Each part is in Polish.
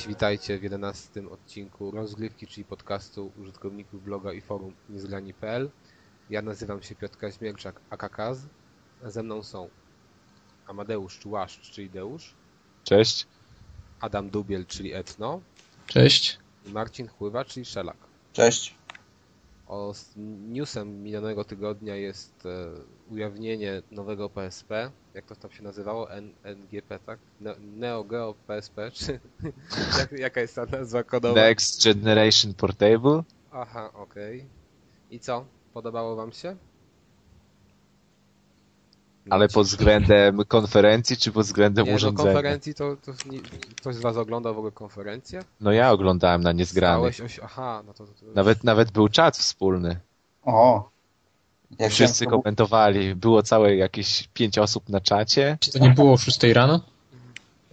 Cześć, witajcie w 11 odcinku rozgrywki, czyli podcastu użytkowników bloga i forum niezgrani.pl. Ja nazywam się Piotr Kaźmierczak, AKKAZ. A ze mną są Amadeusz Czułaszcz, czyli Deusz, Cześć. Adam Dubiel, czyli Etno Cześć. i Marcin Chływa, czyli Szelak. Cześć. O, newsem minionego tygodnia jest e, ujawnienie nowego PSP. Jak to tam się nazywało? N NGP, tak? Ne Neo Geo PSP, czy jak, jaka jest ta nazwa kodowa? Next Generation Portable. Aha, okej. I co? Podobało wam się? Ale No, pod względem konferencji, czy pod względem nie, no urządzenia? konferencji to, to nie, ktoś z was oglądał w ogóle konferencję? No ja oglądałem na niezgranych. Stałeś oś... Aha, no to, to, to Nawet, nawet był czat wspólny. O. Jak Wszyscy komentowali. Było całe jakieś pięć osób na czacie Czy to nie było o 6 rano?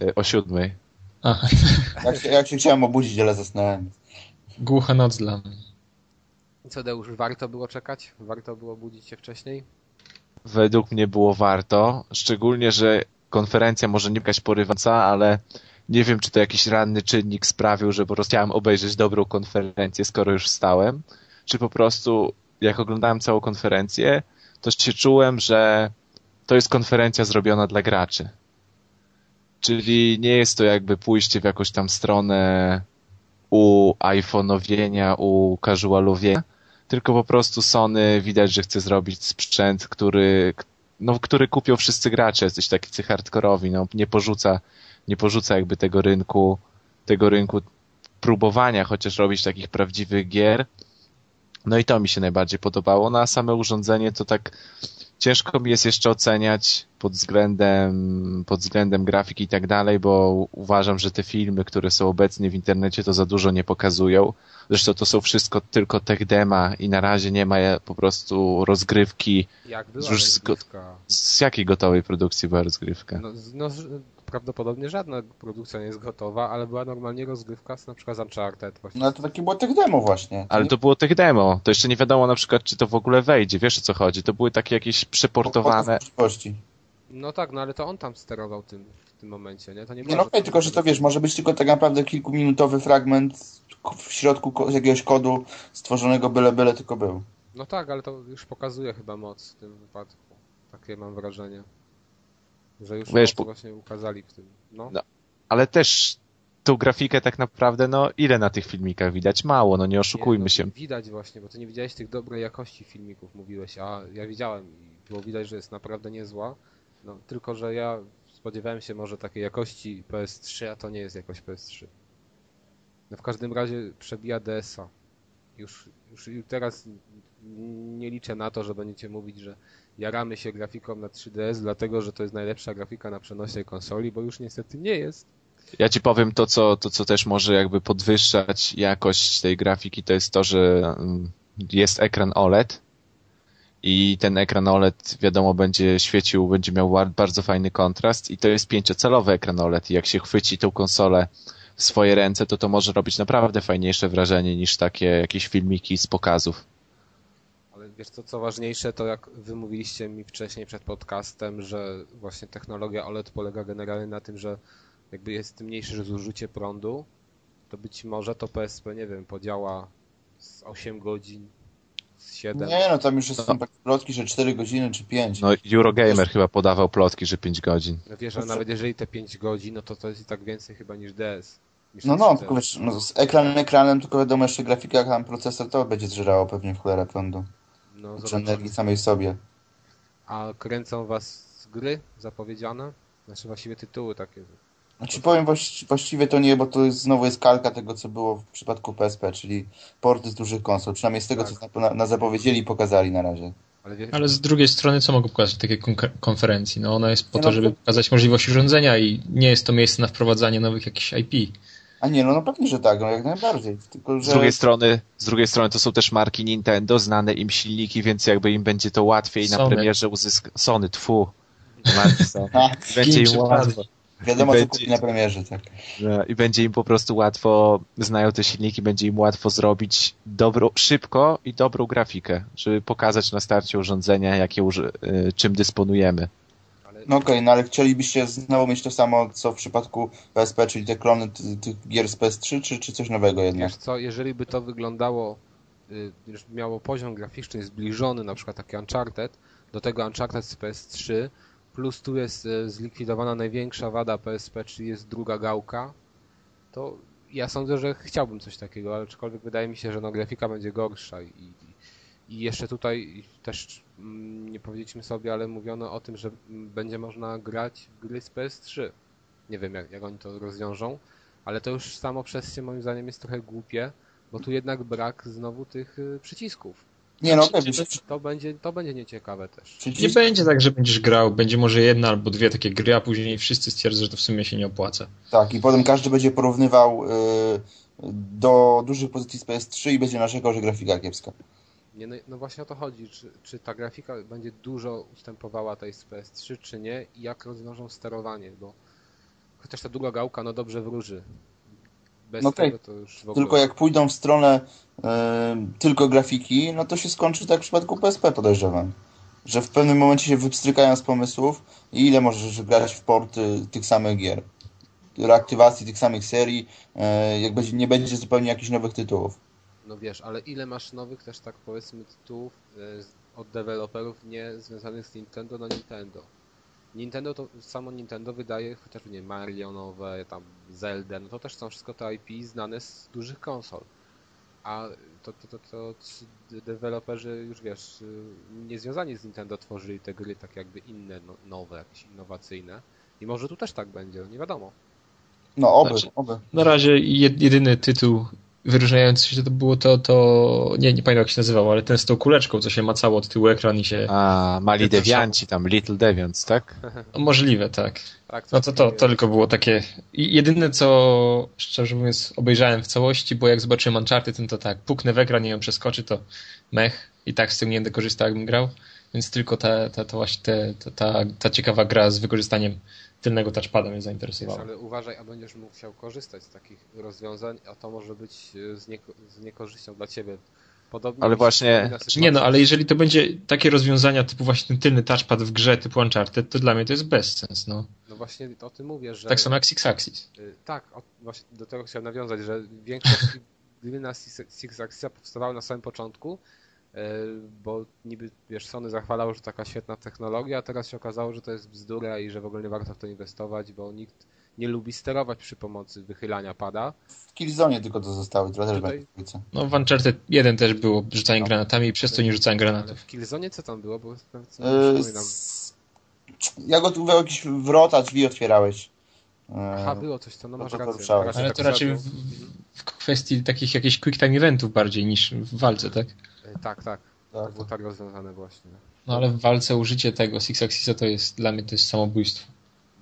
e, o siódmej. Aha, jak, się, jak się chciałem obudzić, ale zasnąłem. głucha noc dla mnie. Co Deusz, warto było czekać? Warto było budzić się wcześniej? Według mnie było warto. Szczególnie, że konferencja może nie jakaś porywająca, ale nie wiem, czy to jakiś ranny czynnik sprawił, że po prostu chciałem obejrzeć dobrą konferencję, skoro już wstałem. Czy po prostu, jak oglądałem całą konferencję, to się czułem, że to jest konferencja zrobiona dla graczy. Czyli nie jest to jakby pójście w jakąś tam stronę u iPhone'owienia, u casualowienia, tylko po prostu Sony widać, że chce zrobić sprzęt, który, no, który kupią wszyscy gracze, jesteś tacy hardkorowi, no, nie porzuca, nie porzuca jakby tego rynku, tego rynku próbowania, chociaż robić takich prawdziwych gier. No i to mi się najbardziej podobało. No a same urządzenie to tak ciężko mi jest jeszcze oceniać pod względem, pod względem grafiki i tak dalej, bo uważam, że te filmy, które są obecnie w internecie, to za dużo nie pokazują. Zresztą to są wszystko tylko tech dema i na razie nie ma po prostu rozgrywki. Jak była Już z? Z jakiej gotowej produkcji była rozgrywka? No, no, prawdopodobnie żadna produkcja nie jest gotowa, ale była normalnie rozgrywka, z- na przykład z Uncharted właśnie. No to takie było tech demo właśnie. Ale to było tech demo. To jeszcze nie wiadomo na przykład, czy to w ogóle wejdzie. Wiesz o co chodzi? To były takie jakieś przeportowane. No tak, no ale to on tam sterował tym w tym momencie, nie? To nie Nie no okej, tylko że to wiesz, może być tylko tak naprawdę kilkuminutowy fragment w środku jakiegoś kodu stworzonego byle byle tylko był. No tak, ale to już pokazuje chyba moc w tym wypadku. Takie mam wrażenie. Że już Wiesz, moc po- właśnie ukazali w tym. No. No. Ale też tą grafikę tak naprawdę, no ile na tych filmikach widać? Mało, no nie oszukujmy Nie, no, się. Widać właśnie, bo ty nie widziałeś tych dobrej jakości filmików, mówiłeś, a ja widziałem i było widać, że jest naprawdę niezła. No, tylko, że ja spodziewałem się może takiej jakości PS3, a to nie jest jakość PS3. No w każdym razie przebija DS-a. Już, już teraz nie liczę na to, że będziecie mówić, że jaramy się grafiką na 3DS, dlatego, że to jest najlepsza grafika na przenośnej konsoli, bo już niestety nie jest. Ja ci powiem to co, to, co też może jakby podwyższać jakość tej grafiki, to jest to, że mm, jest ekran OLED i ten ekran OLED wiadomo będzie świecił, będzie miał bardzo fajny kontrast i to jest pięciocalowy ekran OLED i jak się chwyci tą konsolę w swoje ręce, to to może robić naprawdę fajniejsze wrażenie niż takie jakieś filmiki z pokazów. Ale wiesz co, co ważniejsze, to jak wy mówiliście mi wcześniej przed podcastem, że właśnie technologia OLED polega generalnie na tym, że jakby jest mniejsze zużycie prądu, to być może to PSP, nie wiem, podziała z 8 godzin, 7. Nie no, tam już są takie plotki, że 4 godziny czy 5. No Eurogamer chyba podawał plotki, że 5 godzin. No wiesz, że nawet jeżeli te 5 godzin, no to to jest i tak więcej chyba niż DS. Niż No no, 3DS. tylko wiesz, no, z ekranem ekranem, tylko wiadomo jeszcze grafika, jak tam procesor, to będzie zżerało pewnie w cholerę prądu. No, Czy zobaczymy. energii samej sobie. A kręcą was gry zapowiedziane? Znaczy właściwie tytuły takie. Znaczy powiem właści- właściwie to nie, bo to jest, znowu jest kalka tego, co było w przypadku PSP, czyli porty z dużych konsol. Przynajmniej z tego, Tak. co na, na zapowiedzieli i pokazali na razie. Ale wiesz, Ale z drugiej strony, co mogą pokazać w takiej konferencji? No ona jest po Nie, to, no żeby to- pokazać możliwość urządzenia i nie jest to miejsce na wprowadzanie nowych jakichś IP. A nie, no, no pewnie, że tak, no jak najbardziej. Tylko, Z że... drugiej strony, z drugiej strony to są też marki Nintendo, znane im silniki, więc jakby im będzie to łatwiej na Sony. premierze uzyskać. Sony, tfu. Marki Sony. A, Będzie im łatwo. Wiadomo, I co będzie- kupi na premierze, tak. I będzie im po prostu łatwo, znają te silniki, będzie im łatwo zrobić dobrą, szybko i dobrą grafikę, żeby pokazać na starcie urządzenia, jakie uży, czym dysponujemy. No okej, no ale chcielibyście znowu mieć to samo, co w przypadku PSP, czyli te klony tych gier z PS3, czy, czy coś nowego jednak? Wiesz co, jeżeli by to wyglądało, y, miało poziom graficzny zbliżony, na przykład taki Uncharted, do tego Uncharted z PS3, plus tu jest y, zlikwidowana największa wada PSP, czyli jest druga gałka, to ja sądzę, że chciałbym coś takiego, ale aczkolwiek wydaje mi się, że no grafika będzie gorsza i, i, jeszcze tutaj też mm, nie powiedzieliśmy sobie, ale mówiono o tym, że będzie można grać w gry z PS3. Nie wiem jak, jak oni to rozwiążą, ale to już samo przez się moim zdaniem jest trochę głupie, bo tu jednak brak znowu tych y, przycisków. Nie no, pewnie. To będzie, to będzie nieciekawe też. Nie będzie tak, że będziesz grał, będzie może jedna albo dwie takie gry, a później wszyscy stwierdzą, że to w sumie się nie opłaca. Tak, i potem każdy będzie porównywał y, do dużych pozycji z PS3 i będzie narzekał, że grafika kiepska. Nie, no, no właśnie o to chodzi, czy, czy ta grafika będzie dużo ustępowała tej z PS3, czy nie i jak rozwiążą sterowanie, bo chociaż ta druga gałka, no dobrze wróży. Bez No tak. tego to już w ogóle... Tylko jak pójdą w stronę y, tylko grafiki, no to się skończy tak w przypadku PSP podejrzewam. Że w pewnym momencie się wypstrykają z pomysłów i ile możesz grać w porty tych samych gier. Reaktywacji tych samych serii, y, jak będzie, nie będzie zupełnie jakichś nowych tytułów. No wiesz, ale ile masz nowych też tak powiedzmy tytułów e, od deweloperów nie związanych z Nintendo na Nintendo. Nintendo to samo Nintendo wydaje chociażby nie Mario nowe, tam Zelda, no to też są wszystko te IP znane z dużych konsol. A to, to, to, to deweloperzy już wiesz, y, nie związani z Nintendo tworzyli te gry tak jakby inne, no, nowe, jakieś innowacyjne. I może tu też tak będzie, nie wiadomo. No oby, Znaczy- oby. Na razie jed- jedyny tytuł wyróżniający się to było to, to nie, nie pamiętam jak się nazywał, ale ten z tą kuleczką, co się macało od tyłu ekran i się... A, mali dewianci, tam Little Deviants, tak? Możliwe, tak. Tak, No to, to, to tylko było takie. I jedyne co szczerze mówiąc obejrzałem w całości, bo jak zobaczyłem Uncharted, no to tak, puknę w ekran i ją przeskoczy, to mech i tak z tym nie będę korzystał, jakbym grał. Więc tylko ta, ta, ta właśnie ta, ta, ta ciekawa gra z wykorzystaniem tylnego touchpada mnie Wiesz, zainteresowała. ale uważaj, a będziesz musiał korzystać z takich rozwiązań, a to może być e, z, nieko z niekorzyścią dla ciebie. Podobnie Ale właśnie- nie no, ale jeżeli to będzie takie rozwiązania typu właśnie ten tylny touchpad w grze typu Uncharted, to dla mnie to jest bezsens, no. No właśnie o tym mówię, że... Tak samo jak Six Axis. y, Tak, o, właśnie do tego chciałem nawiązać, że większość gry na Six Axisa powstawały na samym początku, bo niby, wiesz, Sony zachwalało, że taka świetna technologia, a teraz się okazało, że to jest bzdura i że w ogóle nie warto w to inwestować, bo nikt nie lubi sterować przy pomocy wychylania pada. W Killzone tylko to zostały, to też Tutaj-. No w Uncharted 1 też było rzucanie No. granatami i przez to nie rzucałem Ale granatów. w Killzone co tam było? Bo nawet sobie Yy, s- Ja go tu jakiś wrota, drzwi otwierałeś. Yy, Aha, było coś, to no masz to rację. Raczej Ale tak to raczej zrobił. w, w kwestii takich jakichś quick time eventów bardziej niż w walce, tak? Y, Tak, tak. To tak. było tak rozwiązane właśnie. No ale w walce użycie tego Six Axisa to jest dla mnie to jest samobójstwo.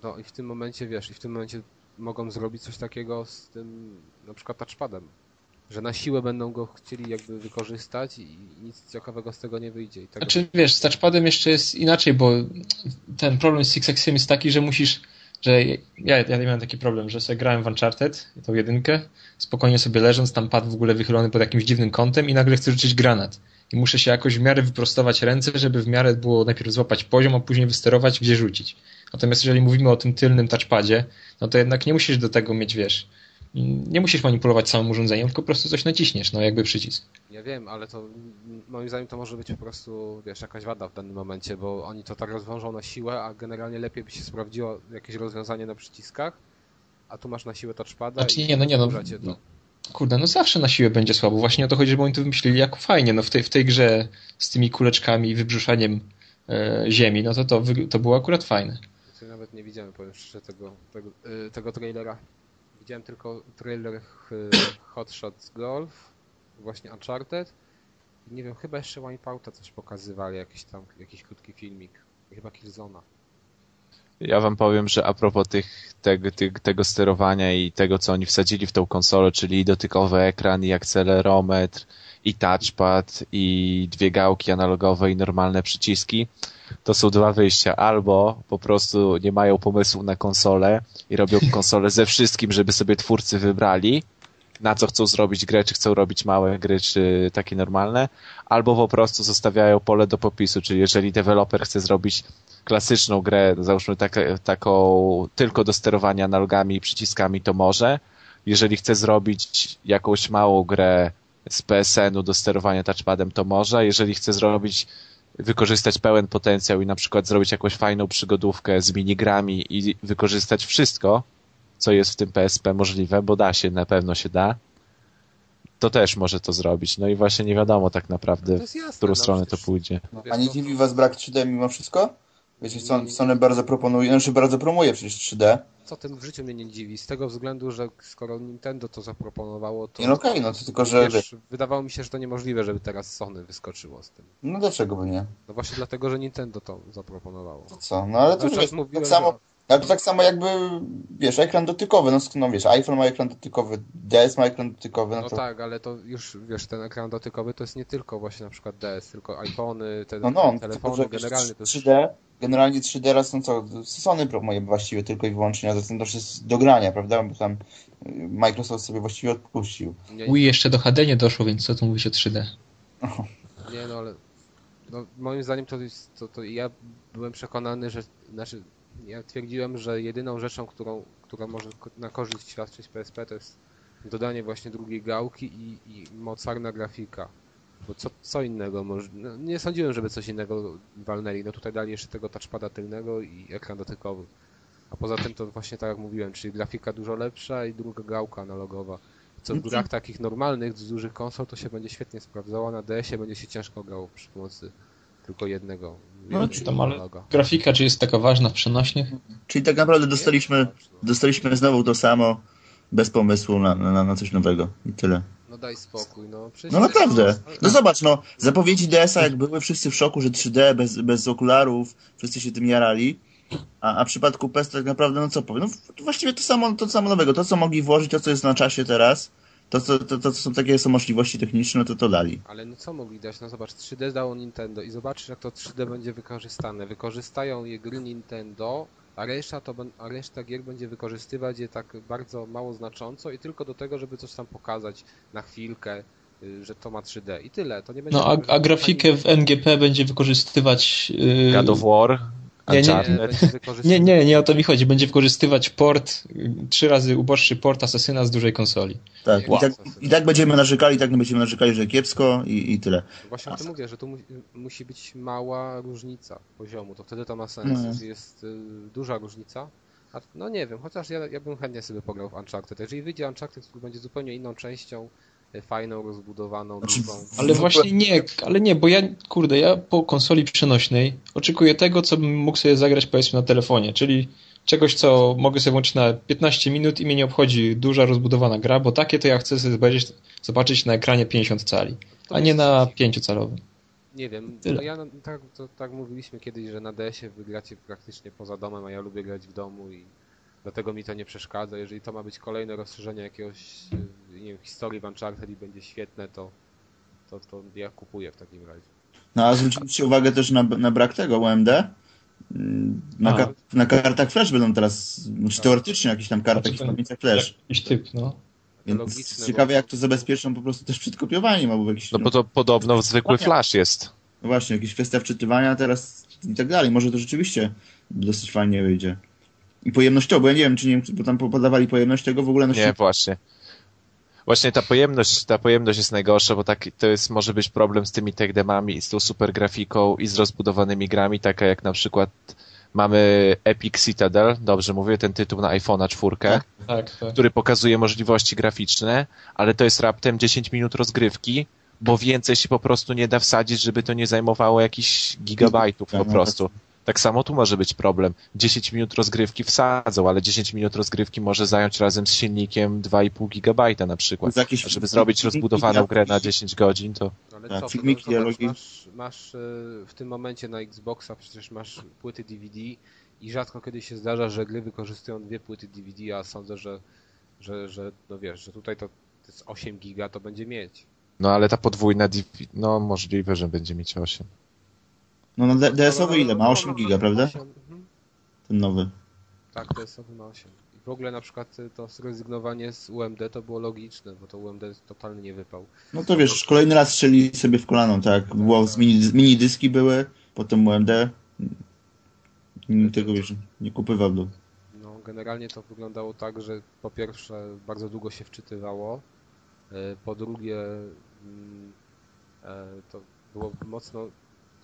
No i w tym momencie, wiesz, i w tym momencie mogą zrobić coś takiego z tym, na przykład touchpadem. Że na siłę będą go chcieli jakby wykorzystać i nic ciekawego z tego nie wyjdzie. I tego... Znaczy wiesz, z touchpadem jeszcze jest inaczej, bo ten problem z Six Axisem jest taki, że musisz, że ja, ja miałem taki problem, że sobie grałem w Uncharted, tą jedynkę, spokojnie sobie leżąc, tam pad w ogóle wychylony pod jakimś dziwnym kątem i nagle chcę rzucić granat. I muszę się jakoś w miarę wyprostować ręce, żeby w miarę było najpierw złapać poziom, a później wysterować, gdzie rzucić. Natomiast jeżeli mówimy o tym tylnym touchpadzie, no to jednak nie musisz do tego mieć, wiesz, nie musisz manipulować całym urządzeniem, tylko po prostu coś naciśniesz, no jakby przycisk. Ja wiem, ale to moim zdaniem to może być po prostu, wiesz, jakaś wada w danym momencie, bo oni to tak rozwiążą na siłę, a generalnie lepiej by się sprawdziło jakieś rozwiązanie na przyciskach, a tu masz na siłę touchpada Znaczy i nie, no nie, no. to. Kurde, no zawsze na siłę będzie słabo. Właśnie o to chodzi, że oni to wymyślili jako fajnie. No w tej, w tej grze z tymi kuleczkami i wybrzuszaniem e, ziemi, no to to, to było akurat fajne. Ja nawet nie widziałem, powiem szczerze, tego, tego, y, tego trailera. Widziałem tylko trailer y, Hot Shots Golf, właśnie Uncharted. I Nie wiem, chyba jeszcze Wipeouta coś pokazywali, jakiś tam, jakiś krótki filmik. Chyba Killzona. Ja wam powiem, że a propos tych, tego, tego sterowania i tego, co oni wsadzili w tą konsolę, czyli dotykowy ekran, i akcelerometr, i touchpad, i dwie gałki analogowe, i normalne przyciski, to są dwa wyjścia. Albo po prostu nie mają pomysłu na konsolę i robią konsolę ze wszystkim, żeby sobie twórcy wybrali, na co chcą zrobić grę, czy chcą robić małe gry, czy takie normalne, albo po prostu zostawiają pole do popisu, czyli jeżeli deweloper chce zrobić klasyczną grę, załóżmy tak, taką tylko do sterowania analogami i przyciskami, to może. Jeżeli chce zrobić jakąś małą grę z PSN-u do sterowania touchpadem, to może. Jeżeli chce zrobić, wykorzystać pełen potencjał i na przykład zrobić jakąś fajną przygodówkę z minigrami i wykorzystać wszystko, co jest w tym PSP możliwe, bo da się, na pewno się da, to też może to zrobić. No i właśnie nie wiadomo tak naprawdę, jasne, w którą no stronę to pójdzie. A nie dziwi was brak 3D mimo wszystko? Wiecie, Sony, Sony bardzo proponuje, znaczy bardzo promuje przecież 3D. Co tym w życiu mnie nie dziwi, z tego względu, że skoro Nintendo to zaproponowało, to Nie no okej, no to tylko, że wiesz, wydawało mi się, że to niemożliwe, żeby teraz Sony wyskoczyło z tym. no dlaczego by nie? No właśnie dlatego, że Nintendo to zaproponowało. To co? No ale to wiesz, mówiłem, tak samo, że- ale to tak samo jakby, wiesz, ekran dotykowy, no, no wiesz, iPhone ma ekran dotykowy, DS ma ekran dotykowy, no No to... tak, ale to już, wiesz, ten ekran dotykowy to jest nie tylko właśnie na przykład DS, tylko iPhony, te No no, telefony, tylko, generalnie to jest... 3D, generalnie 3D raz są co, Sony promuje właściwie tylko i wyłącznie, a zatem to już jest do grania, prawda, bo tam y, Microsoft sobie właściwie odpuścił. Nie, Wii jeszcze do HD nie doszło, więc co tu mówić o 3D? nie no ale no, moim zdaniem to jest, to, to ja byłem przekonany, że, znaczy ja twierdziłem, że jedyną rzeczą, którą, która może na korzyść świadczyć PSP to jest dodanie właśnie drugiej gałki i, i mocarna grafika. Bo co, co innego może, no, nie sądziłem, żeby coś innego walnęli. No tutaj dali jeszcze tego touchpada tylnego i ekran dotykowy. A poza tym to właśnie tak jak mówiłem, czyli grafika dużo lepsza i druga gałka analogowa. Co w grach takich normalnych, z dużych konsol to się będzie świetnie sprawdzało, na DS-ie będzie się ciężko grało przy pomocy tylko jednego. No, czy tam, ale-. Grafika, czy jest taka ważna w przenośnych? Czyli tak naprawdę dostaliśmy, dostaliśmy znowu to samo, bez pomysłu na, na, na coś nowego i tyle. No daj spokój, no przecież... No naprawdę. No zobacz, no, zapowiedzi DS-a jak były, wszyscy w szoku, że 3D, bez, bez okularów, wszyscy się tym jarali. A, a w przypadku PES tak naprawdę, no co powiem, no właściwie to samo, to samo nowego. To, co mogli włożyć, to, co jest na czasie teraz, to, co, to, to, co są takie są możliwości techniczne, to to dali. Ale no co mogli dać? No zobacz, 3D dało Nintendo i zobaczysz jak to 3D będzie wykorzystane. Wykorzystają je gry Nintendo, a reszta, to, a reszta gier będzie wykorzystywać je tak bardzo mało znacząco i tylko do tego, żeby coś tam pokazać na chwilkę, y, że to ma 3D. I tyle. To nie będzie No, a, a grafikę w NGP będzie wykorzystywać... Yy, God of War, Nie, nie, nie, nie, nie, o to mi chodzi. Będzie wykorzystywać port, trzy razy uboższy port Asesyna z dużej konsoli. Tak, Wow. i, tak i tak będziemy narzekali, tak będziemy narzekali, że kiepsko i, i tyle. Właśnie o tym mówię, że tu mu, musi być mała różnica poziomu, to wtedy to ma sens. Mhm. Jeśli jest y, duża różnica, a, no nie wiem, chociaż ja, ja bym chętnie sobie pograł w Uncharted. Jeżeli wyjdzie Uncharted, który będzie zupełnie inną częścią, fajną, rozbudowaną, Znaczy, dużą. Ale W- właśnie nie, ale nie, bo ja, kurde, ja po konsoli przenośnej oczekuję tego, co bym mógł sobie zagrać powiedzmy na telefonie, czyli czegoś, co mogę sobie włączyć na 15 minut i mnie nie obchodzi duża, rozbudowana gra, bo takie to ja chcę sobie zobaczyć, zobaczyć na ekranie 50 cali, To a nie na 5-calowym. Nie wiem, no ja tak, to, tak mówiliśmy kiedyś, że na DS-ie wy gracie praktycznie poza domem, a ja lubię grać w domu i dlatego mi to nie przeszkadza. Jeżeli to ma być kolejne rozszerzenie jakiegoś, y, nie wiem, historii w Uncharted i będzie świetne, to, to, to ja kupuję w takim razie. No a zwróciliście uwagę też na, na brak tego UMD? Mm, Na, A. kar- na kartach flash będą teraz, znaczy teoretycznie jakieś tam kartach Znaczy pamięciach flash. Jakiś typ, no. Więc logiczne, ciekawe bo- jak to zabezpieczą po prostu też przed kopiowaniem albo jakiś, No bo to podobno zwykły flash jest. no właśnie, jakieś kwestia wczytywania teraz i tak dalej. Może to rzeczywiście dosyć fajnie wyjdzie. I pojemnościowo, bo ja nie wiem, czy nie bo tam podawali pojemność tego w ogóle. No Nie, właśnie. Właśnie ta pojemność, ta pojemność jest najgorsza, bo tak, to jest, może być problem z tymi tech-demami i z tą super grafiką i z rozbudowanymi grami, taka jak na przykład mamy Epic Citadel, dobrze mówię, ten tytuł na iPhone'a 4, Tak. Tak, tak. który pokazuje możliwości graficzne, ale to jest raptem 10 minut rozgrywki, bo więcej się po prostu nie da wsadzić, żeby to nie zajmowało jakichś gigabajtów Tak, po no prostu. Tak samo tu może być problem. 10 minut rozgrywki wsadzą, ale 10 minut rozgrywki może zająć razem z silnikiem 2,5 gigabajta na przykład. Jakieś żeby zrobić rozbudowaną grę na dialogi. 10 godzin, to Ale Tak, co, filmiki, dialogi. masz, masz e, w tym momencie na Xboxa przecież masz płyty DVD i rzadko kiedy się zdarza, że gry wykorzystują dwie płyty DVD, a sądzę, że, że, że no wiesz, że tutaj to, to jest 8 giga, to będzie mieć. no ale ta podwójna, div- no możliwe, że będzie mieć 8. No, no D- DS-owy No, ile? Ma no, 8 no, giga, prawda? 8, mhm. Ten nowy. Tak, DS-owy ma 8. I w ogóle na przykład y, to zrezygnowanie z UMD to było logiczne, bo to UMD totalnie nie wypał. No to wiesz, kolejny raz strzeli sobie w kolano, tak? Było z mini, z mini dyski były, potem UMD. Nie, tego wiesz, nie kupywałbym. No, generalnie to wyglądało tak, że po pierwsze bardzo długo się wczytywało, e, po drugie mm, e, to było mocno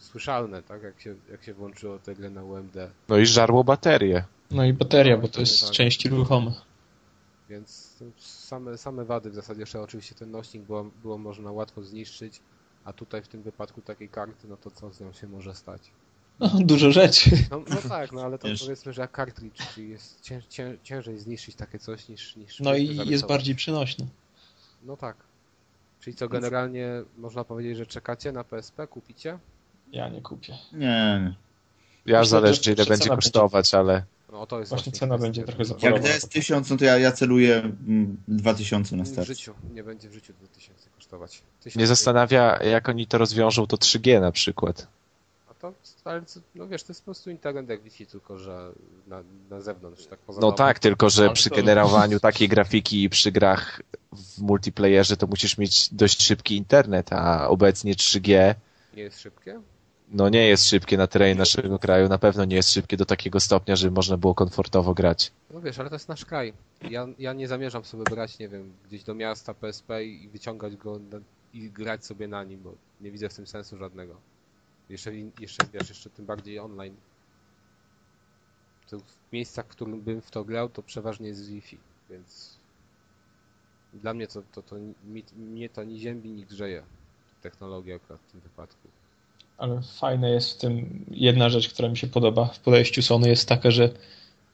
słyszalne, tak, jak się, jak się włączyło tę grę na UMD, No i żarło baterię. No i bateria, bo to jest tak. części ruchome. więc same, same wady w zasadzie, że oczywiście ten nośnik było, było można łatwo zniszczyć, a tutaj w tym wypadku takiej karty, no to co z nią się może stać? No, dużo rzeczy. No, no tak, no ale to Wiesz. powiedzmy, że jak cartridge, czyli jest cię, cię, ciężej zniszczyć takie coś niż... niż No i zarysować. jest bardziej przenośny. No tak. Czyli co, generalnie można powiedzieć, że czekacie na PSP, kupicie? Ja nie kupię. Nie, nie. Ja Myślę, zależy że ile będzie kosztować, ale No to jest Właśnie właśnie cena będzie trochę za Jak. DS 1000, no to ja, ja celuję mm, 2000 na W start. życiu, nie będzie w życiu 2000 kosztować. 1000 mnie zastanawia, jak oni to rozwiążą, to 3G na przykład. A to, ale co- no wiesz, to jest po prostu internet jak Wi-Fi, tylko że na, na zewnątrz, tak poza No domem. tak, tylko że przy generowaniu takiej grafiki i przy grach w multiplayerze to musisz mieć dość szybki internet, a obecnie 3G Nie jest szybkie? No nie jest szybkie na terenie naszego kraju, na pewno nie jest szybkie do takiego stopnia, żeby można było komfortowo grać. No wiesz, ale to jest nasz kraj. Ja, ja nie zamierzam sobie brać, nie wiem, gdzieś do miasta PSP i wyciągać go na, i grać sobie na nim, bo nie widzę w tym sensu żadnego. Jeszcze, jeszcze wiesz, jeszcze tym bardziej online. To w miejscach, w którym bym w to grał, to przeważnie jest Wi-Fi, więc dla mnie to, to, to mi, mnie to ni ziębi, ni grzeje. Technologia akurat w tym wypadku. Ale fajne jest w tym jedna rzecz, która mi się podoba w podejściu Sony jest taka, że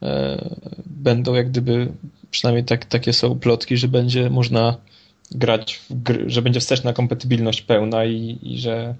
e, będą jak gdyby, przynajmniej tak, takie są plotki, że będzie można grać w gry, że będzie wsteczna kompatybilność pełna i, i że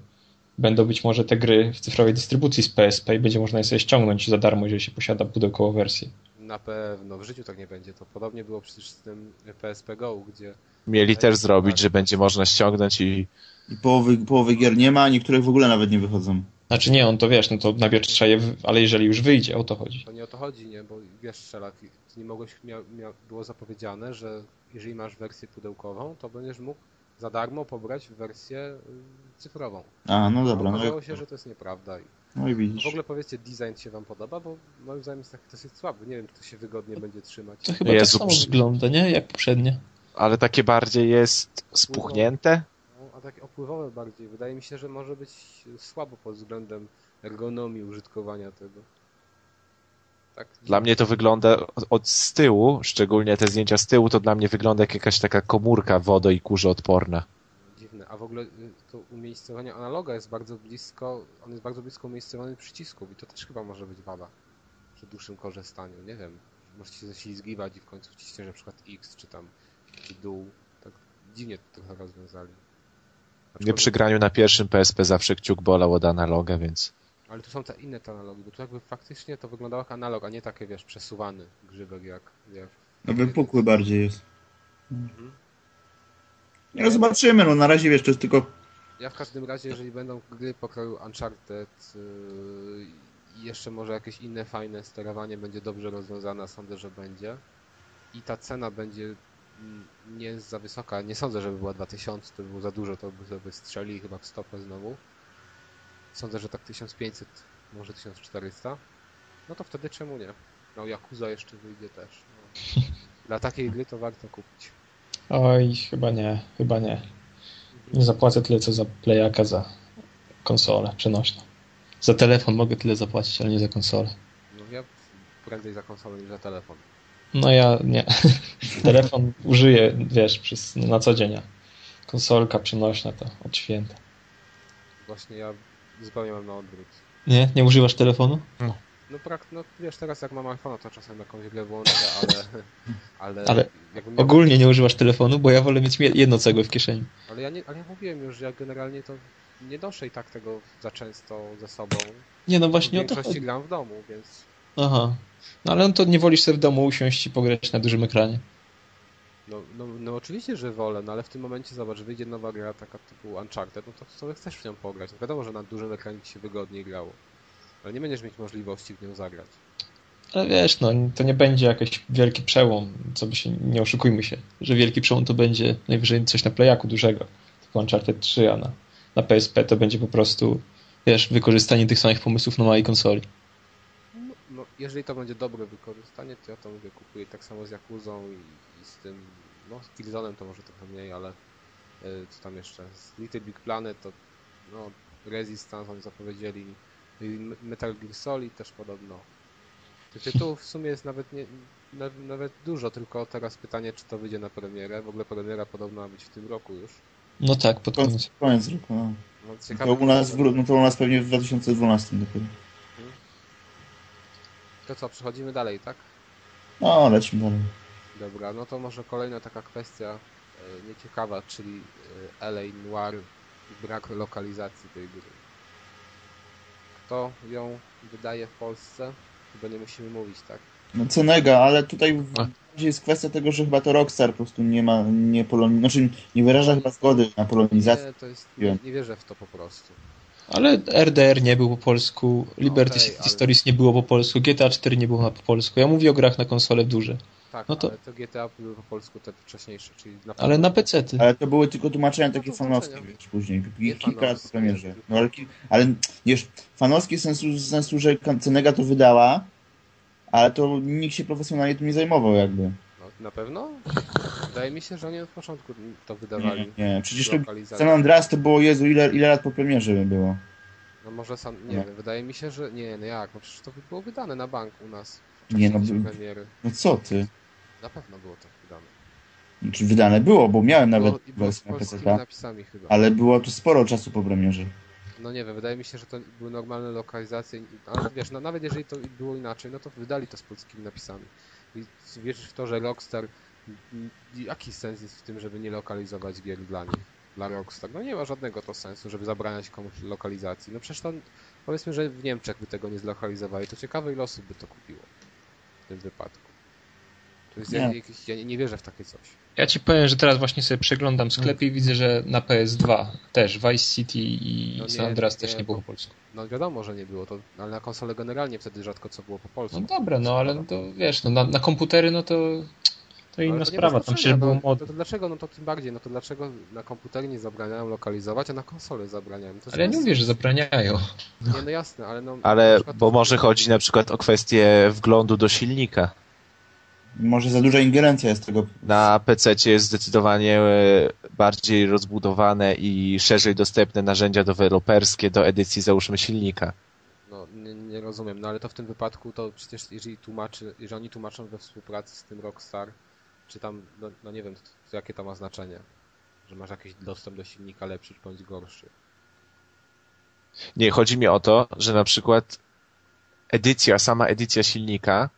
będą być może te gry w cyfrowej dystrybucji z PSP i będzie można je sobie ściągnąć za darmo, jeżeli się posiada pudełkową wersję. Na pewno, w życiu tak nie będzie. To podobnie było przecież z tym PSP Go, gdzie Mieli też zrobić, że będzie można ściągnąć i I połowy, połowy gier nie ma, a niektórych w ogóle nawet nie wychodzą. Znaczy nie, on to wiesz, no to najpierw trzeba je, w- ale jeżeli już wyjdzie, o to chodzi. To nie o to chodzi, nie? Bo wiesz, Szelak, nie mogłeś, mia, mia, było zapowiedziane, że jeżeli masz wersję pudełkową, to będziesz mógł za darmo pobrać wersję y, cyfrową. A, no dobra, no, no, okazało się, że to jest nieprawda. I no i w widzisz. ogóle powiedzcie, design się wam podoba, bo moim zdaniem jest taki dosyć słaby. Nie wiem, czy to się wygodnie będzie trzymać. To chyba Jezu, tak samo przy- wygląda, nie? Jak poprzednie. ale takie bardziej jest spuchnięte. Takie opływowe bardziej. Wydaje mi się, że może być słabo pod względem ergonomii użytkowania tego. Tak, Dla mnie to wygląda od, z tyłu, szczególnie te zdjęcia z tyłu, to dla mnie wygląda jak jakaś taka komórka wodo i kurzoodporna. Dziwne. A w ogóle y, to umiejscowienie analoga jest bardzo blisko, on jest bardzo blisko umiejscowiony przycisków i to też chyba może być wada przy dłuższym korzystaniu. Nie wiem, możecie się ześlizgiwać i w końcu wciśniesz na przykład X czy tam czy dół. Tak dziwnie to trochę rozwiązali. Nie przy graniu na pierwszym PSP zawsze kciuk bolał od analoga, więc Ale tu są te inne te analogi, bo tu jakby faktycznie to wyglądało jak analog, a nie takie wiesz, przesuwany grzybek jak, jak No wypukły bardziej jest. Mhm. No zobaczymy, no na razie wiesz, to jest tylko Ja w każdym razie, jeżeli będą gry pokroju Uncharted yy, i jeszcze może jakieś inne fajne sterowanie będzie dobrze rozwiązane, sądzę, że będzie. I ta cena będzie nie jest za wysoka. Nie sądzę, żeby była 2000, to by było za dużo, to by sobie strzeli chyba w stopę znowu. Sądzę, że tak 1500, może 1400. No to wtedy czemu nie? No Yakuza jeszcze wyjdzie też. No. Dla takiej gry to warto kupić. Oj, chyba nie, chyba nie. Nie zapłacę tyle, co za playaka za konsolę przenośną. Za telefon mogę tyle zapłacić, ale nie za konsolę. No ja prędzej za konsolę niż za telefon. No ja nie. telefon użyję, wiesz, przez, na co dzień. Konsolka przenośna to od święta. Właśnie ja zupełnie mam na odwrót. Nie? Nie używasz telefonu? No, prak, no wiesz, teraz jak mam iPhone, to czasem jakąś grę włączę, ale... Ale, Ale miał, Ogólnie nie używasz telefonu, bo ja wolę mieć jedno cegłę w kieszeni. ale ja, nie, ale ja mówiłem już, że ja generalnie to nie noszę i tak tego za często ze sobą. Nie, no właśnie o to większości chodzi. gram w domu, więc... Aha. No ale no to nie wolisz sobie w domu usiąść i pograć na dużym ekranie. No, no, no oczywiście, że wolę, no ale w tym momencie zobacz, wyjdzie nowa gra taka typu Uncharted, no to sobie chcesz w nią pograć. No wiadomo, że na dużym ekranie ci się wygodniej grało. Ale nie będziesz mieć możliwości w nią zagrać. Ale wiesz, no to nie będzie jakiś wielki przełom, co by się, nie oszukujmy się, że wielki przełom to będzie najwyżej coś na playaku dużego, typu Uncharted 3, a na, na PSP to będzie po prostu, wiesz, wykorzystanie tych samych pomysłów na małej konsoli. Jeżeli to będzie dobre wykorzystanie, to ja to mówię, kupuję tak samo z Yakuzą i, i z tym, no z Killzone'em to może trochę mniej, ale y, co tam jeszcze, z Little Big Planet to, no, Resistance oni zapowiedzieli, M- Metal Gear Solid też podobno. Tych tytułów w sumie jest nawet nie, na, nawet dużo, tylko teraz pytanie, czy to wyjdzie na premierę. W ogóle premiera podobno ma być w tym roku już. No tak, pod koniec. Koniec, koniec roku. No. No, To, ciekawe, u nas, w- no to u nas pewnie w 2012 dopiero. To co, przechodzimy dalej, tak? No, lecimy dalej. Dobra, no to może kolejna taka kwestia e, nieciekawa, czyli e, LA Noir i brak lokalizacji tej gry. Kto ją wydaje w Polsce? Chyba nie musimy mówić, tak? No Cenega, ale tutaj jest kwestia tego, że chyba to Rockstar po prostu nie ma, nie poloni... znaczy nie wyraża chyba zgody na polonizację. Nie, to jest, nie, nie wierzę w to po prostu. Ale RDR nie był po polsku, Liberty Okej, City ale- Stories nie było po polsku, GTA 4 nie było po polsku. Ja mówię o grach na konsole duże, Tak, No to- ale te GTA były po polsku te wcześniejsze, czyli na ale na PC. -ty. Ale to były tylko tłumaczenia takie No to fanowskie, wiesz, później. Nie Kilka lat po premierze. No, ale, ale wiesz, fanowskie sensu, sensu, że Cenega to wydała, ale to nikt się profesjonalnie tym nie zajmował jakby. No, na pewno? Wydaje mi się, że oni od początku to wydawali. Nie, nie. przecież to. San Andreas to było, Jezu, ile, ile lat po premierze było. No może sam, nie No. wiem, wydaje mi się, że nie, no jak, no przecież to by było wydane na bank u nas. Nie, czasie no, premiery. No co ty? Na pewno było tak wydane. Znaczy wydane było, bo miałem nawet Było, z na napisami chyba. ale było to sporo czasu po premierze. No nie wiem, wydaje mi się, że to były normalne lokalizacje, ale wiesz, no nawet jeżeli to było inaczej, no to wydali to z polskimi napisami. Wierzysz w to, że Rockstar, jaki sens jest w tym, żeby nie lokalizować gier dla nich, dla Rockstar? No nie ma żadnego to sensu, żeby zabraniać komuś lokalizacji. No przecież to, powiedzmy, że w Niemczech by tego nie zlokalizowali, to ciekawe ile osób by to kupiło w tym wypadku. To jest Nie. ja, jakiś, ja nie, nie wierzę w takie coś. Ja ci powiem, że teraz właśnie sobie przeglądam sklepy i widzę, że na PS2 też Vice City i No nie, San Andreas nie, też nie było po polsku. No wiadomo, że nie było to, ale na konsolę generalnie wtedy rzadko co było po polsku. No dobra, no ale to wiesz, no, na, na komputery no to, to inna sprawa, tam znaczenia, przecież było no, mod. to, to dlaczego, no to tym bardziej, no to dlaczego na komputery nie zabraniają lokalizować, a na konsolę zabraniają? To Ale ja nie mówię, że zabraniają. Nie, no jasne, ale no... Ale, bo to- może chodzi na przykład o kwestię wglądu do silnika. Może za duża ingerencja jest tego. Na PC jest zdecydowanie e, bardziej rozbudowane i szerzej dostępne narzędzia deweloperskie do edycji załóżmy silnika. No, nie, nie rozumiem, no ale to w tym wypadku to przecież jeżeli tłumaczy, jeżeli oni tłumaczą we współpracy z tym Rockstar, czy tam, no, no nie wiem, to, to jakie to ma znaczenie? Że masz jakiś dostęp do silnika lepszy bądź gorszy. Nie, chodzi mi o to, że na przykład edycja, sama edycja silnika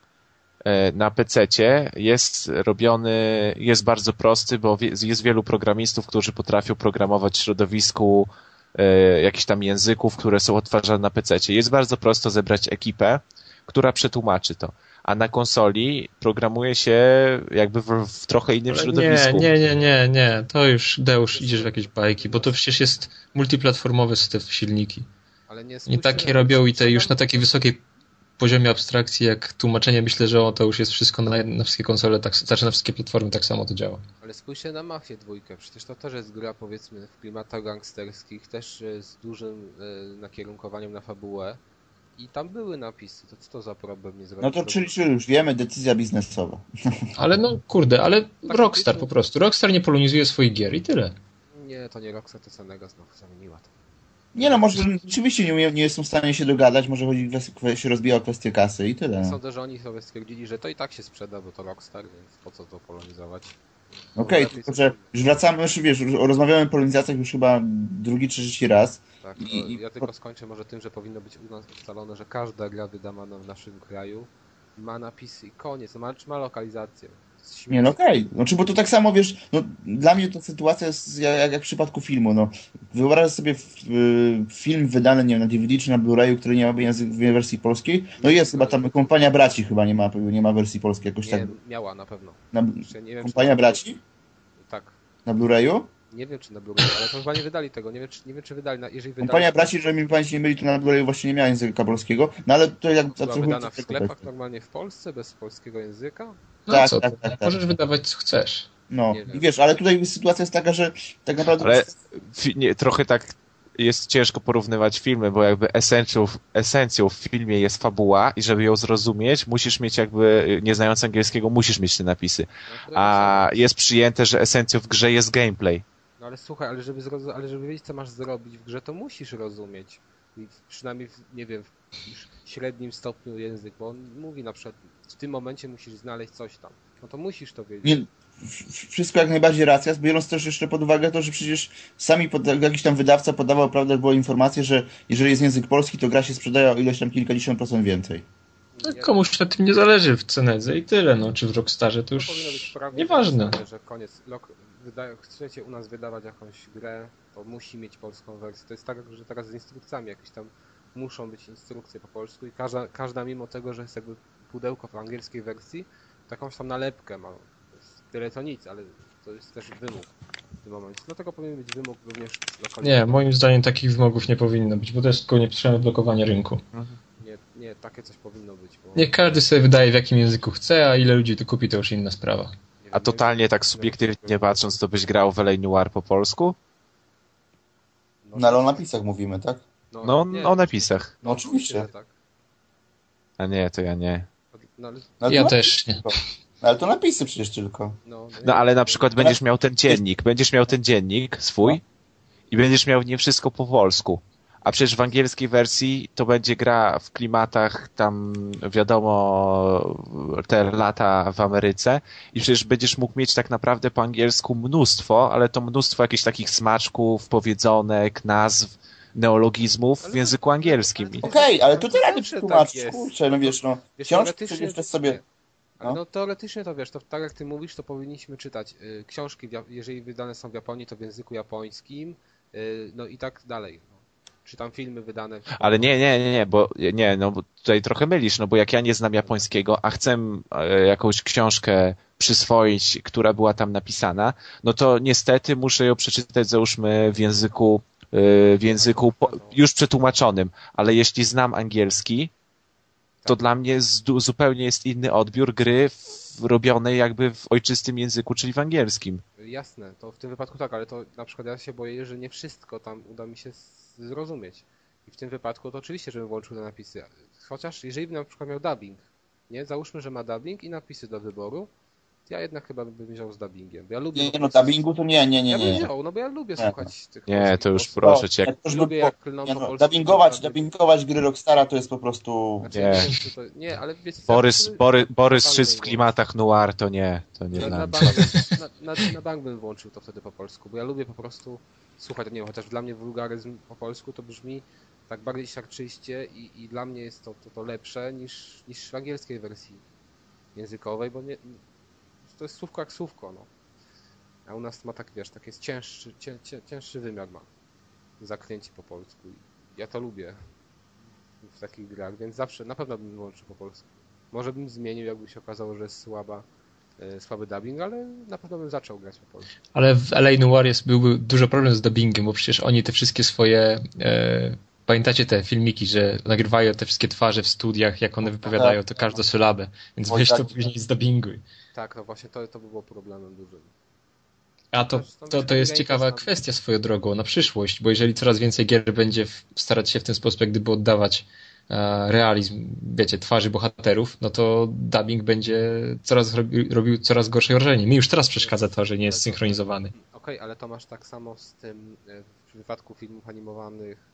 na PC jest robiony, jest bardzo prosty, bo jest wielu programistów, którzy potrafią programować w środowisku e, jakichś tam języków, które są odtwarzane na PC. Jest bardzo prosto zebrać ekipę, która przetłumaczy to. A na konsoli programuje się jakby w, w trochę innym Ale środowisku. nie, nie, nie, nie, nie, to już Deusz idziesz w jakieś bajki, bo to przecież jest multiplatformowe te silniki. Ale nie I takie robią i te już na takiej wysokiej poziomie abstrakcji jak tłumaczenie, myślę, że o, to już jest wszystko na, na wszystkie konsole, tak, znaczy na wszystkie platformy tak samo to działa. Ale spójrzcie na Mafię dwójkę, przecież to też jest gra powiedzmy w klimatach gangsterskich, też e, z dużym e, nakierunkowaniem na fabułę i tam były napisy, to co to za problem nie zrobić? No to czyli, czyli już wiemy, decyzja biznesowa. Ale no kurde, ale Rockstar po prostu. Rockstar nie polonizuje swoich gier i tyle. Nie, to nie Rockstar, to Senega znowu zamieniła to. Nie no, może rzeczywiście nie, nie są w stanie się dogadać, może chodzi, się rozbija o kwestię kasy i tyle. No. Sądzę, że oni sobie stwierdzili, że to i tak się sprzeda, bo to Rockstar, więc po co to polonizować? Okej, lepiej tylko sobie- że już wracamy, już wiesz, rozmawiamy o polonizacjach już chyba drugi czy trzeci raz. Tak, I- i- ja tylko skończę może tym, że powinno być u nas ustalone, że każda gra wydana w naszym kraju ma napisy i koniec, ma, ma lokalizację. Nie no okej, znaczy bo to tak samo wiesz, no dla mnie to sytuacja jest jak, jak, w przypadku filmu, no. Wyobraź sobie film wydany, nie wiem, na DVD czy na Blu-rayu, który nie ma język, wersji polskiej. No jest chyba tam, Kompania Braci chyba nie ma, nie ma wersji polskiej jakoś Nie, tak. miała na pewno. Na, Jeszcze nie wiem, Kompania Braci? Tak. Na Blu-rayu? Nie wiem czy na Blu-ray, ale to chyba nie wydali tego. Nie wiem, czy, nie wiem, czy wydali. Na, jeżeli wydali, Kompania to Braci, że mi pamięć nie myli, to na Blu-rayu właśnie nie miała języka polskiego, no ale to jak była wydana w sklepach normalnie w Polsce, bez polskiego języka. No Tak, co, tak, tak, tak. możesz wydawać co chcesz. No i wiesz, ale tutaj sytuacja jest taka, że tak naprawdę Ale fi, nie, trochę tak jest ciężko porównywać filmy, bo jakby esencją, esencją w filmie jest fabuła i żeby ją zrozumieć, musisz mieć jakby, nie znając angielskiego, musisz mieć te napisy. No, A jest przyjęte, że esencją w grze jest gameplay. No ale słuchaj, ale żeby, ale żeby wiedzieć, co masz zrobić w grze, to musisz rozumieć. I przynajmniej, w, nie wiem, średnim stopniu język, bo on mówi na przykład, w tym momencie musisz znaleźć coś tam. No to musisz to wiedzieć. Nie, wszystko jak najbardziej racja, biorąc też jeszcze pod uwagę to, że przecież sami pod, jakiś tam wydawca podawał, prawda, była informacja, że jeżeli jest język polski, to gra się sprzedaje o ileś tam kilkadziesiąt procent więcej. No, komuś na tym nie zależy w Cenedze i tyle, no, czy w Rockstarze to to już powinno być prawie nieważne. że koniec. Lok, wydaje, chcecie u nas wydawać jakąś grę, to musi mieć polską wersję. To jest tak, że teraz z instrukcjami jakieś tam muszą być instrukcje po polsku i każda, każda mimo tego, że jest jakby pudełko w angielskiej wersji, takąś tam nalepkę ma. Tyle to nic, ale to jest też wymóg w tym momencie. Dlatego powinien być wymóg również lokalny. Nie, moim zdaniem takich wymogów nie powinno być, bo to jest tylko niepotrzebne blokowanie rynku. nie, nie, takie coś powinno być. Bo, Niech każdy sobie wydaje w jakim języku chce, a ile ludzi to kupi, to już inna sprawa. A totalnie tak subiektywnie patrząc, to byś grał w LA Noir po polsku? No ale o napisach mówimy, tak? No, nie, o napisach. No oczywiście. tak. A nie, to ja nie. No, ale, No, Ja też nie. tylko. Ale to napisy przecież tylko. no, No ale na przykład No. będziesz miał ten dziennik, będziesz miał ten dziennik swój i będziesz miał w nim wszystko po polsku. A przecież w angielskiej wersji to będzie gra w klimatach tam, wiadomo, te lata w Ameryce i przecież będziesz mógł mieć tak naprawdę po angielsku mnóstwo, ale to mnóstwo jakichś takich smaczków, powiedzonek, nazw, neologizmów w Ale- języku angielskim. Okej, ale to To teraz nie zawsze przetłumacz, tak kurczę, no wiesz, no. Książki przecież też sobie... Ale No. no teoretycznie to wiesz, to tak jak ty mówisz, to powinniśmy czytać y, książki, jeżeli wydane są w Japonii, to w języku japońskim, y, no i tak dalej. No. Czy tam filmy wydane. w- Ale nie, nie, nie, nie, bo nie, no bo tutaj trochę mylisz, no bo jak ja nie znam japońskiego, a chcę e, jakąś książkę przyswoić, która była tam napisana, no to niestety muszę ją przeczytać załóżmy w języku w języku już przetłumaczonym, ale jeśli znam angielski, to dla mnie zupełnie jest inny odbiór gry robionej jakby w ojczystym języku, czyli w angielskim. Jasne, to w tym wypadku tak, ale to na przykład ja się boję, że nie wszystko tam uda mi się zrozumieć. I w tym wypadku to oczywiście, żebym włączył te napisy. Chociaż jeżeli bym na przykład miał dubbing, nie? Załóżmy, że ma dubbing i napisy do wyboru, ja jednak chyba bym wziął z dubbingiem. Bo ja lubię Nie, no, dubbingu to nie, nie, nie, Ja bym nie. wziął, no bo ja lubię Nie. słuchać tych Nie, to już proszę cię. jak ktoś Lubię by jak klną nie, no, dubbingować, dubbingować gry Rockstara to jest po prostu... Znaczy, Nie. nie to... Ale wiecie... Borys, ja Bory, Borys Szyc w klimatach noir to nie, to nie. Na, na, bank, na, na, na bank bym włączył to wtedy po polsku, bo ja lubię po prostu słuchać, nie wiem, chociaż dla mnie wulgaryzm po polsku to brzmi tak bardziej siarczyście i, i dla mnie jest to, to, to lepsze niż, niż w angielskiej wersji językowej, bo nie, to jest słówko jak słówko, no. A u nas ma tak, wiesz, tak jest cięższy, cię, cię, cięższy wymiar ma zaklęcie po polsku. Ja to lubię w takich grach, więc zawsze, na pewno bym włączył po polsku. Może bym zmienił, jakby się okazało, że jest słaba, e, słaby dubbing, ale na pewno bym zaczął grać po polsku. Ale w LA Noir jest, byłby duży problem z dubbingiem, bo przecież oni te wszystkie swoje. E, pamiętacie te filmiki, że nagrywają te wszystkie twarze w studiach, jak one wypowiadają to każdą sylabę. Więc Oj, weź to tak. później zdubinguj. Tak, no właśnie to, to by było problemem dużym. A to, to, to jest ciekawa kwestia swoją drogą na przyszłość, bo jeżeli coraz więcej gier będzie starać się w ten sposób jak gdyby oddawać e, realizm, wiecie, twarzy bohaterów, no to dubbing będzie coraz robi, robił coraz gorsze wrażenie. Mi już teraz przeszkadza to, że nie jest synchronizowany. Okej, ale to masz tak samo z tym e, w wypadku filmów animowanych,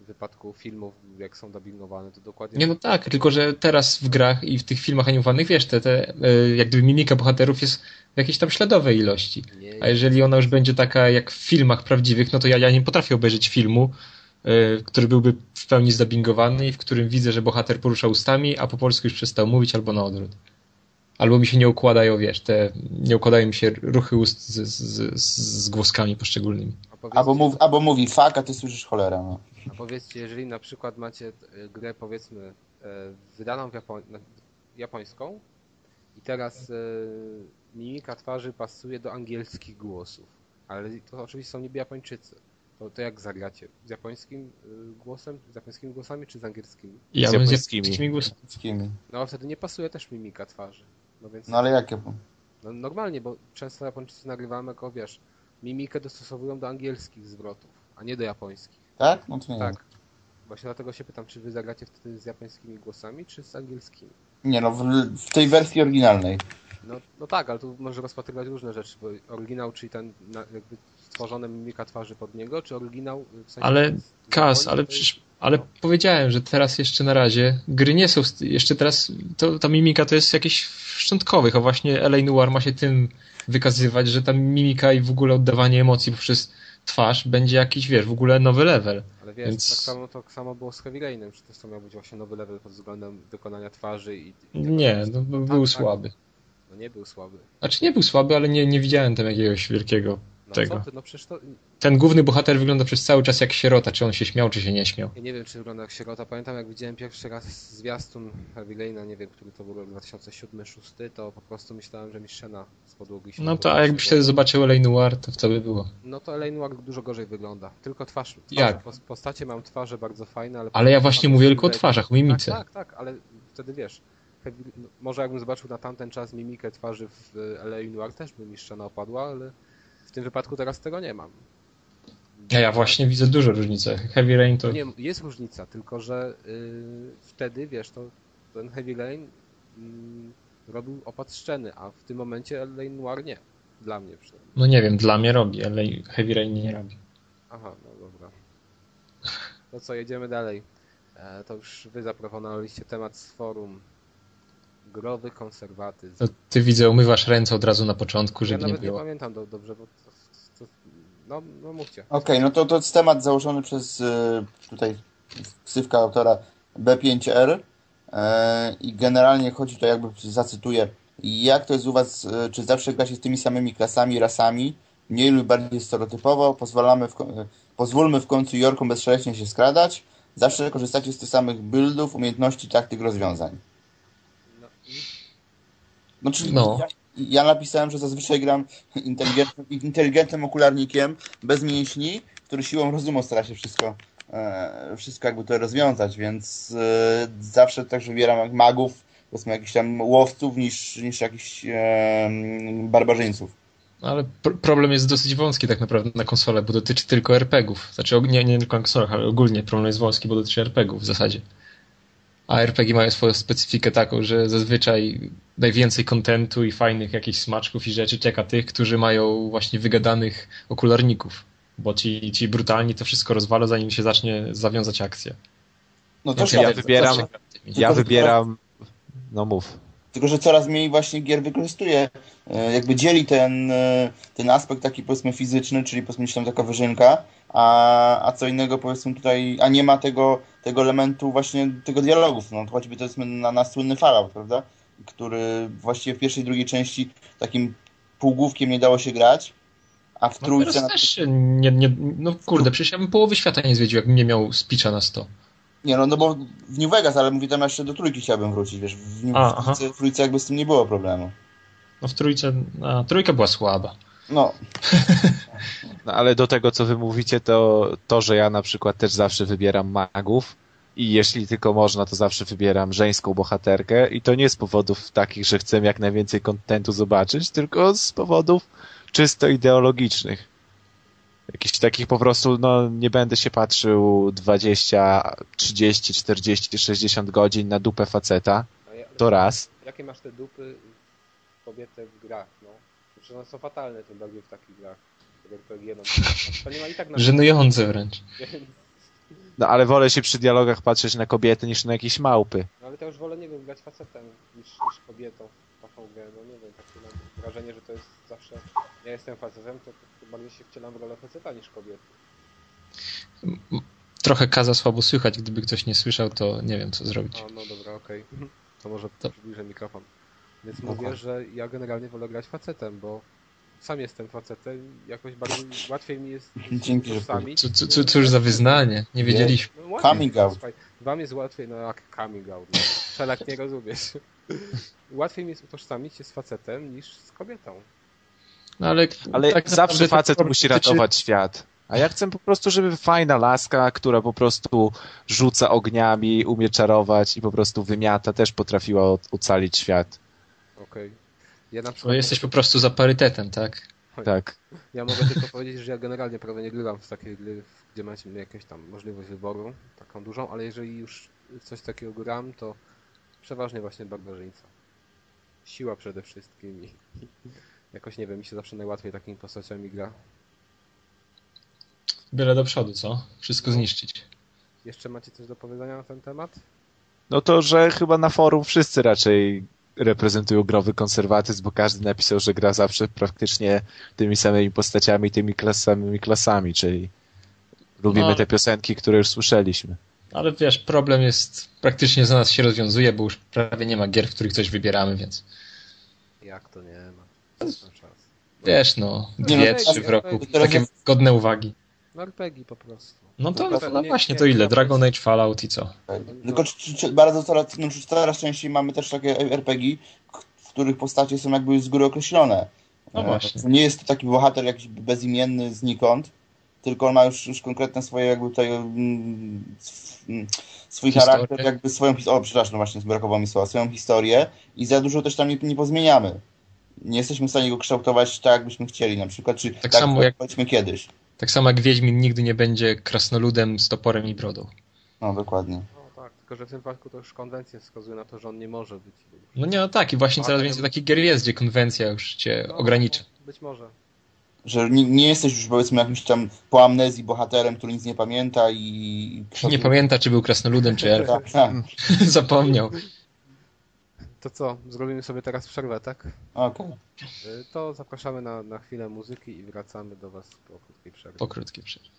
w wypadku filmów, jak są dubbingowane, to dokładnie... Nie no tak, tylko że teraz w grach i w tych filmach animowanych, wiesz, te, te e, jak gdyby mimika bohaterów jest w jakiejś tam śladowej ilości. Nie, A jeżeli ona już będzie taka jak w filmach prawdziwych, no to ja, ja nie potrafię obejrzeć filmu, y, który byłby w pełni zdubbingowany i w którym widzę, że bohater porusza ustami, a po polsku już przestał mówić, albo na odwrót. Albo mi się nie układają, wiesz, te, nie układają mi się ruchy ust z, z, z, z głoskami poszczególnymi. Albo, mów, albo mówi fuck, a ty słyszysz cholera, no. A powiedzcie, jeżeli na przykład macie e, grę, powiedzmy, e, wydaną w Japo- na- japońską i teraz e, mimika twarzy pasuje do angielskich głosów, ale to oczywiście są niby Japończycy. To, to jak zagracie? Z japońskim e, głosem, z japońskimi głosami czy z angielskimi? Ja Z bym z japońskimi. japońskimi głosami. No a wtedy nie pasuje też mimika twarzy. No więc No ale jakie? no, normalnie, bo często Japończycy nagrywamy jako wiesz, mimikę dostosowują do angielskich zwrotów, a nie do japońskich. Tak? No to nie Tak. Właśnie dlatego się pytam, czy wy zagracie wtedy z japońskimi głosami, czy z angielskimi? Nie no, w, w tej wersji oryginalnej. No, no tak, ale tu może rozpatrywać różne rzeczy, bo oryginał, czyli ten na, jakby stworzone mimika twarzy pod niego, czy oryginał w sensie Ale Kas, ale jest- przecież, ale powiedziałem, że teraz jeszcze na razie gry nie są, jeszcze teraz to, ta mimika to jest jakieś szczątkowych, a właśnie LA Noir ma się tym wykazywać, że ta mimika i w ogóle oddawanie emocji poprzez twarz będzie jakiś, wiesz, w ogóle nowy level. Ale wiesz, Więc- tak samo to samo było z Heavy Rainem, czy to miał być właśnie nowy level pod względem wykonania twarzy i... i Nie, no, Tak, był tak. słaby. No nie był słaby. Znaczy nie był słaby, ale nie, nie widziałem tam jakiegoś wielkiego No tego. ty, no to... Ten główny bohater wygląda przez cały czas jak sierota, czy on się śmiał, czy się nie śmiał. Ja nie wiem, czy wygląda jak sierota. Pamiętam, jak widziałem pierwszy raz zwiastun Heavy nie wiem, który to był rok 2007-2006, to po prostu myślałem, że mi szczena z podłogi się No to a jakbyś wtedy zobaczył LA Noir, to co by było? No to Elaine Noir dużo gorzej wygląda. Tylko twarz. twarze, Jak? pos- Postacie mam twarze bardzo fajne, ale... Ale ja właśnie mówię tylko o twarzach, o mimice. Tak, tak, tak, ale wtedy wiesz... Heavy, no, może jakbym zobaczył na tamten czas mimikę twarzy w Elaine Noir, też by mi szczena opadła, ale w tym wypadku teraz tego nie mam. Ja, ja właśnie widzę dużo różnicy. Heavy Rain to... Nie, jest różnica, tylko że y, wtedy, wiesz, to ten Heavy Rain mm, robił opad szczeny, a w tym momencie Lane Noir nie. Dla mnie przynajmniej. No nie wiem, dla mnie robi, ale Heavy Rain nie robi. Aha, no dobra. To co, jedziemy dalej. E, to już wy zaproponowaliście temat z forum. Growy konserwatyzm. To ty widzę, umywasz ręce od razu na początku, ja żeby nie nawet nie było. pamiętam do, dobrze, bo to, to, no, no mówcie. Okej, no to to jest temat założony przez y, tutaj ksywka autora B5R e, i generalnie chodzi to jakby, zacytuję, jak to jest u was, y, czy zawsze gra się z tymi samymi klasami, rasami, mniej lub bardziej stereotypowo, pozwalamy w, y, pozwólmy w końcu Jorkom bezszaleśnie się skradać, zawsze korzystacie z tych samych buildów, umiejętności, taktyk, rozwiązań. No, i- No, czyli No. Ja, ja napisałem, że zazwyczaj gram inteligentnym, inteligentnym okularnikiem bez mięśni, który siłą rozumu stara się wszystko, e, wszystko jakby to rozwiązać, więc e, zawsze też wybieram magów, powiedzmy jakichś tam łowców niż, niż jakichś e, barbarzyńców. Ale pr- problem jest dosyć wąski tak naprawdę na konsolę, bo dotyczy tylko RPGów. Znaczy nie, nie tylko na konsolach, ale ogólnie problem jest wąski, bo dotyczy RPGów w zasadzie. A RPG mają swoją specyfikę taką, że zazwyczaj najwięcej kontentu i fajnych jakichś smaczków i rzeczy czeka tych, którzy mają właśnie wygadanych okularników. Bo ci, ci brutalni to wszystko rozwalą, zanim się zacznie zawiązać akcja. No to Więc ja, ja wybieram- Ja wybieram... No mów. Tylko, że coraz mniej właśnie gier wykorzystuje, e, jakby dzieli ten, e, ten aspekt taki powiedzmy fizyczny, czyli powiedzmy tam taka wyżynka, a, a co innego powiedzmy tutaj, a nie ma tego, tego elementu właśnie tego dialogów, no choćby to jest na, na słynny Fallout, prawda? Który właściwie w pierwszej, drugiej części takim półgłówkiem nie dało się grać, a w No trójce... na- też nie, nie, no kurde, przecież ja bym połowy świata nie zwiedził, jakbym nie miał speecha na 100. Nie no, no bo w New Vegas, ale mówię tam jeszcze do trójki chciałbym wrócić, wiesz, w, New, A, w, trójce, w trójce jakby z tym nie było problemu. No w trójce, a trójka była słaba. No, No ale do tego, co wy mówicie, to to, że ja na przykład też zawsze wybieram magów i jeśli tylko można, to zawsze wybieram żeńską bohaterkę i to nie z powodów takich, że chcę jak najwięcej kontentu zobaczyć, tylko z powodów czysto ideologicznych. Jakichś takich po prostu, no nie będę się patrzył 20, 30, 40, 60 godzin na dupę faceta, to raz. Jakie masz te dupy kobiety w grach, no? Znaczy one są fatalne, tym bardziej w takich grach. RPG, no. To nie ma i tak na Żenujące wręcz. No ale wolę się przy dialogach patrzeć na kobiety niż na jakieś małpy. no ale to już wolę, nie wiem, grać facetem niż, niż kobietą w taką grę. No nie wiem, takie mam wrażenie, że to jest zawsze... Ja jestem facetem, to, to bardziej się wcielam w rolę faceta niż kobiety. Trochę kaza słabo słychać, gdyby ktoś nie słyszał, to nie wiem co zrobić. A, no dobra, okej. To może To- przybliżę mikrofon. Więc Spoko. mówię, że ja generalnie wolę grać facetem, bo sam jestem facetem i jakoś bardziej łatwiej mi jest Dzięki, że utożsamić. Co, co, co, cóż za wyznanie, nie wiedzieliśmy. No, łatwiej, Coming out. słuchaj, Wam jest łatwiej, no jak coming out, no. Szelak nie rozumiesz. Łatwiej mi jest utożsamić się z facetem niż z kobietą. No, ale Ale tak zawsze facet musi ratować świat. A ja chcę po prostu, żeby fajna laska, która po prostu rzuca ogniami, umie czarować i po prostu wymiata, też potrafiła ocalić świat. Okej. Ja na przykład... jesteś po prostu za parytetem, tak? Tak. Ja mogę tylko powiedzieć, że ja generalnie prawie nie grywam w takie gry, gdzie macie jakąś tam możliwość wyboru, taką dużą, ale jeżeli już coś takiego gram, to przeważnie właśnie barbarzyńca. Siła przede wszystkim i jakoś nie wiem, mi się zawsze najłatwiej takimi postaciami gra. Byle do przodu, co? Wszystko zniszczyć. Jeszcze macie coś do powiedzenia na ten temat? No to, że chyba na forum wszyscy raczej reprezentują growy konserwatyzm, bo każdy napisał, że gra zawsze praktycznie tymi samymi postaciami, tymi klas, samymi klasami, czyli lubimy No. te piosenki, które już słyszeliśmy. Ale wiesz, problem jest praktycznie za nas się rozwiązuje, bo już prawie nie ma gier, w których coś wybieramy, więc Jak to nie ma? Co na czas? wiesz, no, Nie, dwie, no, trzy w roku. Takie godne uwagi. No RPG po prostu. No to, No, no nie- właśnie, nie- to ile? Dragon Age, Fallout i co? Tylko czy, czy, czy bardzo coraz, no, czy coraz częściej mamy też takie RPG, w których postacie są jakby z góry określone. No E, właśnie. Nie jest to taki bohater jakiś bezimienny znikąd, tylko on ma już, już konkretne swoje jakby tutaj mm, mm, swój Historię. charakter, jakby swoją historię. O, przepraszam, no właśnie brakowało mi słowa. Swoją historię i za dużo też tam nie, nie pozmieniamy. Nie jesteśmy w stanie go kształtować tak, jakbyśmy chcieli na przykład, czy tak, samo jak- kiedyś. Tak samo jak Wiedźmin nigdy nie będzie krasnoludem z toporem i brodą. No, dokładnie. No tak, tylko że w tym przypadku to już konwencje wskazują na to, że on nie może być. No nie, no tak, i właśnie coraz więcej takich gier jest, gdzie konwencja już cię No, ogranicza. Być może. Że nie, nie jesteś już powiedzmy jakimś tam po amnezji bohaterem, który nic nie pamięta i... Nie pamięta, czy był krasnoludem, czy elfem. Tak, tak. Zapomniał. To co, zrobimy sobie teraz przerwę, tak? Okej. Y, To zapraszamy na, na chwilę muzyki i wracamy do Was po krótkiej przerwie. Po krótkiej przerwie.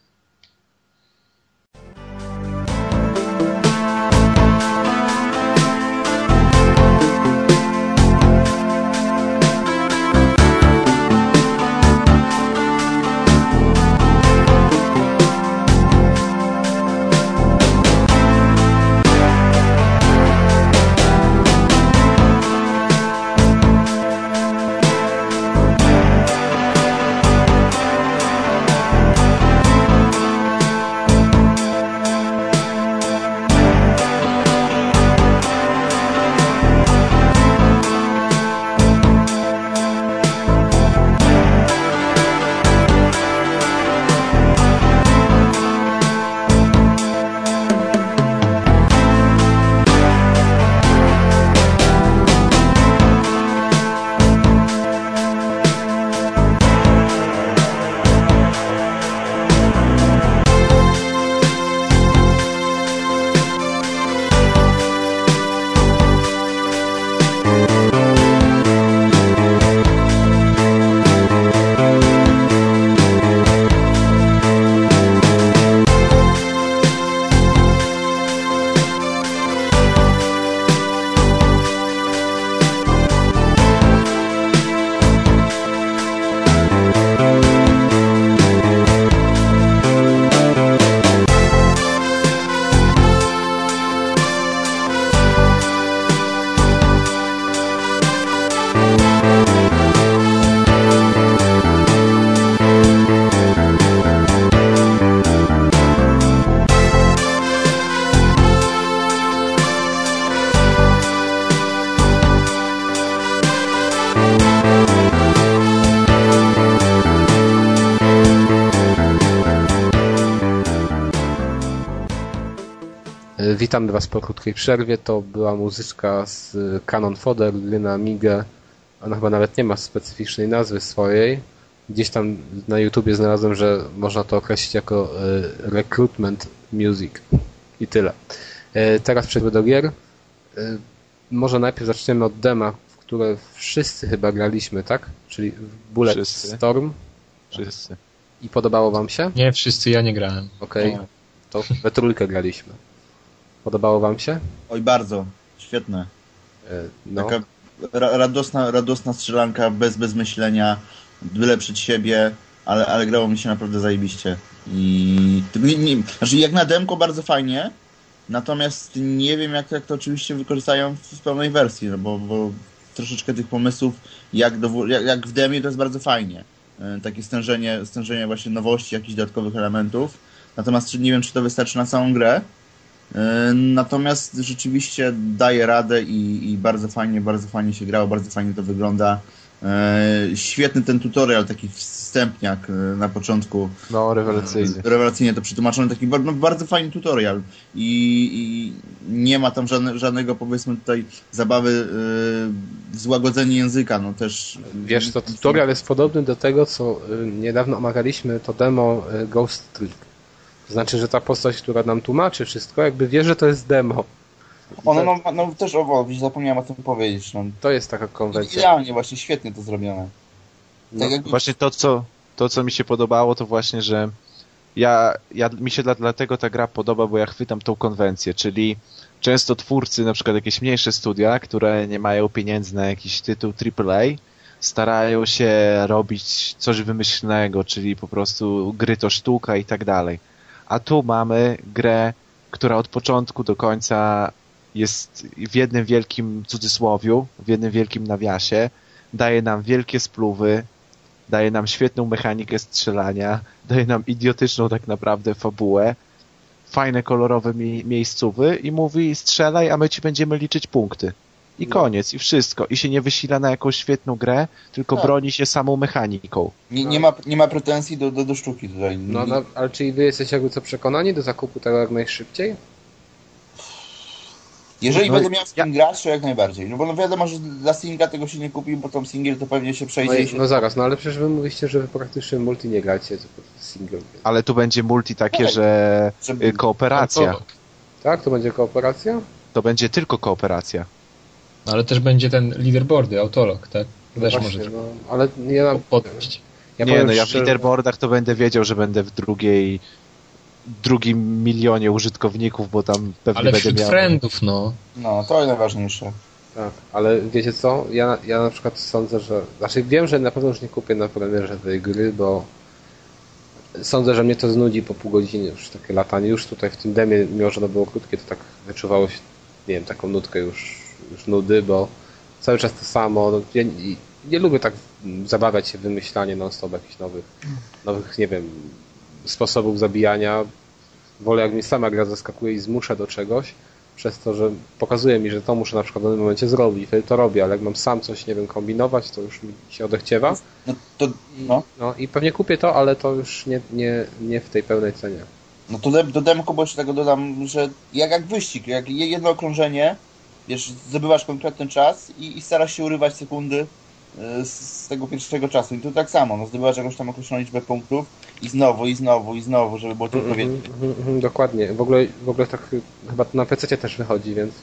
Witamy Was po krótkiej przerwie. To była muzyczka z Canon Fodder, gry na Amigę. Ona chyba nawet nie ma specyficznej nazwy swojej. Gdzieś tam na YouTubie znalazłem, że można to określić jako y, recruitment music. I tyle. Y, Teraz przejdę do gier. Y, Może najpierw zaczniemy od dema, w które wszyscy chyba graliśmy, tak? Czyli w Bullet Wszyscy. Storm. Wszyscy. I podobało Wam się? Nie, wszyscy, ja nie grałem. Okej, Nie. to we trójkę graliśmy. Podobało Wam się? Oj, bardzo. Świetne. E, No. Taka ra radosna, radosna strzelanka, bez, bez myślenia, byle przed siebie, ale, ale grało mi się naprawdę zajebiście. I nie, nie, znaczy jak na demko bardzo fajnie, natomiast nie wiem jak, jak to oczywiście wykorzystają w, w pełnej wersji, no bo, bo troszeczkę tych pomysłów, jak, do, jak, jak w demie to jest bardzo fajnie. E, Takie stężenie, stężenie właśnie nowości, jakichś dodatkowych elementów. Natomiast nie wiem, czy to wystarczy na całą grę. E, Natomiast rzeczywiście daje radę i, i bardzo fajnie, bardzo fajnie się grało, bardzo fajnie to wygląda. E, świetny ten tutorial, taki wstępniak e, na początku. No, rewelacyjny. Rewelacyjnie to przetłumaczony, taki no, bardzo fajny tutorial. I, i nie ma tam żadne, żadnego, powiedzmy tutaj, zabawy w złagodzenie języka, no też... Wiesz, to tutorial jest podobny do tego, co niedawno omawialiśmy, to demo Ghost Trick. To znaczy, że ta postać, która nam tłumaczy wszystko, jakby wie, że to jest demo. Ono no, no też o, zapomniałem o tym powiedzieć. No. To jest taka konwencja. Idealnie, właśnie świetnie to zrobione. No, Tak jak Właśnie to co, to, co mi się podobało, to właśnie, że ja, ja mi się dla, dlatego ta gra podoba, bo ja chwytam tą konwencję, czyli często twórcy, na przykład jakieś mniejsze studia, które nie mają pieniędzy na jakiś tytuł AAA, starają się robić coś wymyślnego, czyli po prostu gry to sztuka i tak dalej. A tu mamy grę, która od początku do końca jest w jednym wielkim cudzysłowiu, w jednym wielkim nawiasie, daje nam wielkie spluwy, daje nam świetną mechanikę strzelania, daje nam idiotyczną tak naprawdę fabułę, fajne kolorowe mi miejscówy i mówi strzelaj, a my ci będziemy liczyć punkty. I No. koniec, i wszystko. I się nie wysila na jakąś świetną grę, tylko Tak. broni się samą mechaniką. nie, nie, ma, nie ma pretensji do, do, do sztuki tutaj. No, no, ale czyli wy jesteście jakby co przekonani do zakupu tego jak najszybciej? Jeżeli No, będę miał z ja- grać, to jak najbardziej. No bo no wiadomo, że dla singla tego się nie kupi, bo tam singiel to pewnie się No, przejdzie i i, się... no zaraz, no ale przecież wy mówiście, że wy praktycznie multi nie gracie, tylko single. Ale tu będzie multi takie, Tak. że Żeby- y, kooperacja. To- Tak? To będzie kooperacja? To będzie tylko kooperacja. No, ale też będzie ten leaderboardy, autolog, tak? Też Właśnie, może no, ale ja, nam- podejść. ja nie, no ja w leaderboardach to będę wiedział, że będę w drugiej drugim milionie użytkowników, bo tam pewnie Ale będę miał... friendów, no. No, to najważniejsze. Tak, ale wiecie co? Ja, ja na przykład sądzę, że. Znaczy wiem, że na pewno już nie kupię na premierze tej gry, bo sądzę, że mnie to znudzi po pół godziny już takie latanie. Już tutaj w tym demie, mimo że ono było krótkie, to tak wyczuwało się, nie wiem, taką nutkę już, już nudy, bo cały czas to samo. No, ja nie, nie lubię tak zabawiać się w wymyślanie non-stop jakichś nowych, nowych, nie wiem, sposobów zabijania. Wolę jak mnie sama gra zaskakuje i zmusza do czegoś, przez to, że pokazuje mi, że to muszę na przykład w danym momencie zrobić, wtedy to robię, ale jak mam sam coś, nie wiem, kombinować, to już mi się odechciewa. No, to, I, no. no i pewnie kupię to, ale to już nie, nie, nie w tej pełnej cenie. no to do, demku, bo jeszcze tego dodam, że jak, jak wyścig, jak je- jedno okrążenie, wiesz, zdobywasz konkretny czas i, i starasz się urywać sekundy y, z, z tego pierwszego czasu. I tu tak samo, no, zdobywasz jakąś tam określoną liczbę punktów i znowu, i znowu, i znowu, żeby było tylko Mhm, więcej. mhm, mhm, dokładnie. W ogóle, w ogóle tak chyba na PC też wychodzi, więc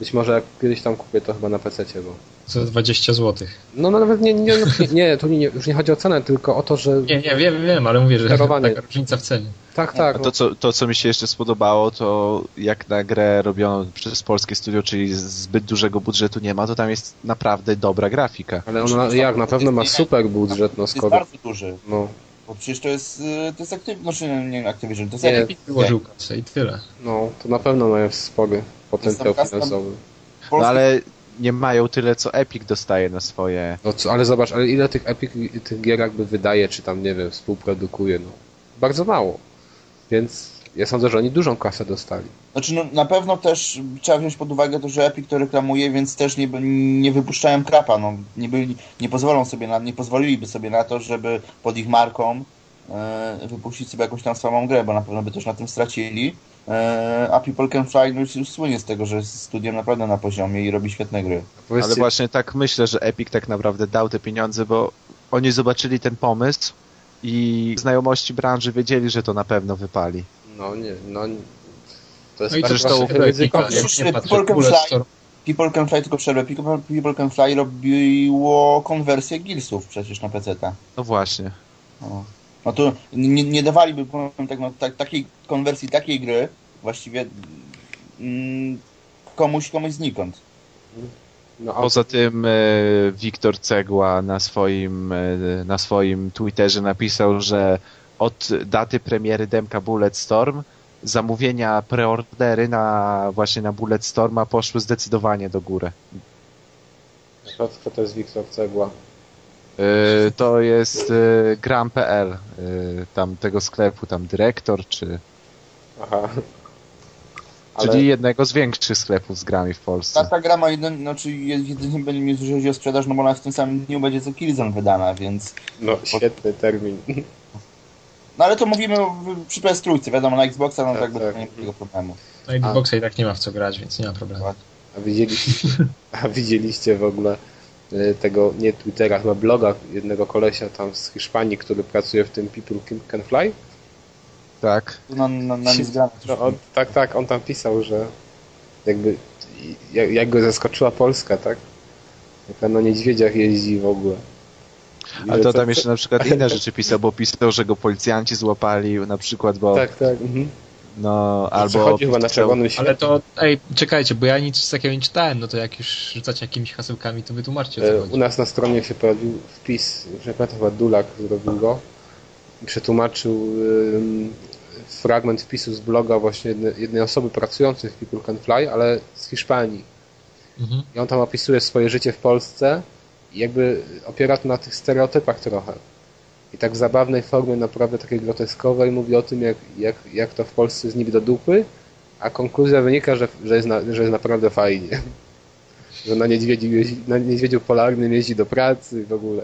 być może jak kiedyś tam kupię, to chyba na PC, bo... Za 20 zł. No, no nawet nie, nie, nie, nie, tu nie, już nie chodzi o cenę, tylko o to, że... Nie, nie, wiem, wiem, ale mówię, że Sterowanie. taka różnica w cenie. Tak, tak. A to co, to, co mi się jeszcze spodobało, to jak na grę robioną przez polskie studio, czyli zbyt dużego budżetu nie ma, to tam jest naprawdę dobra grafika. ale ona jak, na pewno ma super budżet, no To jest skoro... bardzo duży, No, bo przecież to jest, y, to jest aktywny, znaczy nie Activision, to jest Nie. Epic. Wyłożył kasę i tyle. no, to na pewno mają spory potencjał finansowy. No ale nie mają tyle, co Epic dostaje na swoje... No, co, ale zobacz, ale ile tych Epic tych gier jakby wydaje, czy tam, nie wiem, współprodukuje, no. Bardzo mało. Więc ja sądzę, że oni dużą kasę dostali. Znaczy, no, na pewno też trzeba wziąć pod uwagę to, że Epic to reklamuje, więc też nie, nie wypuszczają krapa. No, nie, byli, nie pozwolą sobie na, nie pozwoliliby sobie na to, żeby pod ich marką e, wypuścić sobie jakąś tam samą grę, bo na pewno by też na tym stracili. E, a People Can Fly no, już, już słynie z tego, że jest studiem naprawdę na poziomie i robi świetne gry. Powiedzcie, Ale właśnie tak myślę, że Epic tak naprawdę dał te pieniądze, bo oni zobaczyli ten pomysł i znajomości branży wiedzieli, że to na pewno wypali. No nie, no... nie. To jest No i bardzo zresztą ryzykowne. People Can Fly-. People Can Fly, tylko przerwę, People, People Can Fly robiło konwersję Gillsów przecież na PC-ta. No właśnie. No, no to nie, nie dawaliby powiem tak, no, tak, takiej konwersji, takiej gry właściwie mm, komuś, komuś znikąd. No, a Poza tym e, Wiktor Cegła na swoim, e, na swoim Twitterze napisał, że od daty premiery demka Bulletstorm zamówienia preordery na właśnie na Bulletstorma poszły zdecydowanie do góry. kto, kto to jest Wiktor Cegła? E, To jest e, gram.pl, e, tam tego sklepu, tam dyrektor, czy Aha. ale Czyli jednego z większych sklepów z grami w Ta, Polsce. ta gra ma jeden, znaczy jedynie będzie mi chodzi o sprzedaż, no bo ona w tym samym dniu będzie co Killzone wydana, więc... no świetny termin. No ale to mówimy przy PS Trójce, wiadomo, na Xboxa no Tak, tak, jakby tak. to nie ma tego problemu. Na Xboxa i tak nie ma w co grać, więc nie ma problemu. A widzieliście, a widzieliście w ogóle e, tego, nie Twittera, chyba bloga jednego kolesia tam z Hiszpanii, który pracuje w tym People Can- Can Fly? Tak. Tu na, na, na niezgrane coś No, on, tak, tak, on tam pisał, że jakby jak, jak go zaskoczyła Polska, tak? Jak na niedźwiedziach jeździ w ogóle. Ale to tam jeszcze na przykład inne rzeczy pisał, bo pisał, że go policjanci złapali na przykład, bo Tak, tak. Mhm. no Albo chyba na czerwonym Ale to, ej, czekajcie, bo ja nic takiego nie czytałem, no to jak już rzucacie jakimiś hasełkami, to wytłumaczcie o co E, chodzi. U nas na stronie się pojawił wpis, że pamiętam chyba Dulak zrobił go i przetłumaczył ym, fragment wpisu z bloga właśnie jednej, jednej osoby pracującej w People Can Fly, ale z Hiszpanii. Mhm. I on tam opisuje swoje życie w Polsce jakby opiera to na tych stereotypach trochę. I tak w zabawnej formie, naprawdę takiej groteskowej mówi o tym, jak, jak, jak to w Polsce jest niby do dupy, a konkluzja wynika, że, że, jest, na, że jest naprawdę fajnie. Że na niedźwiedziu, na niedźwiedziu polarnym jeździ do pracy w ogóle.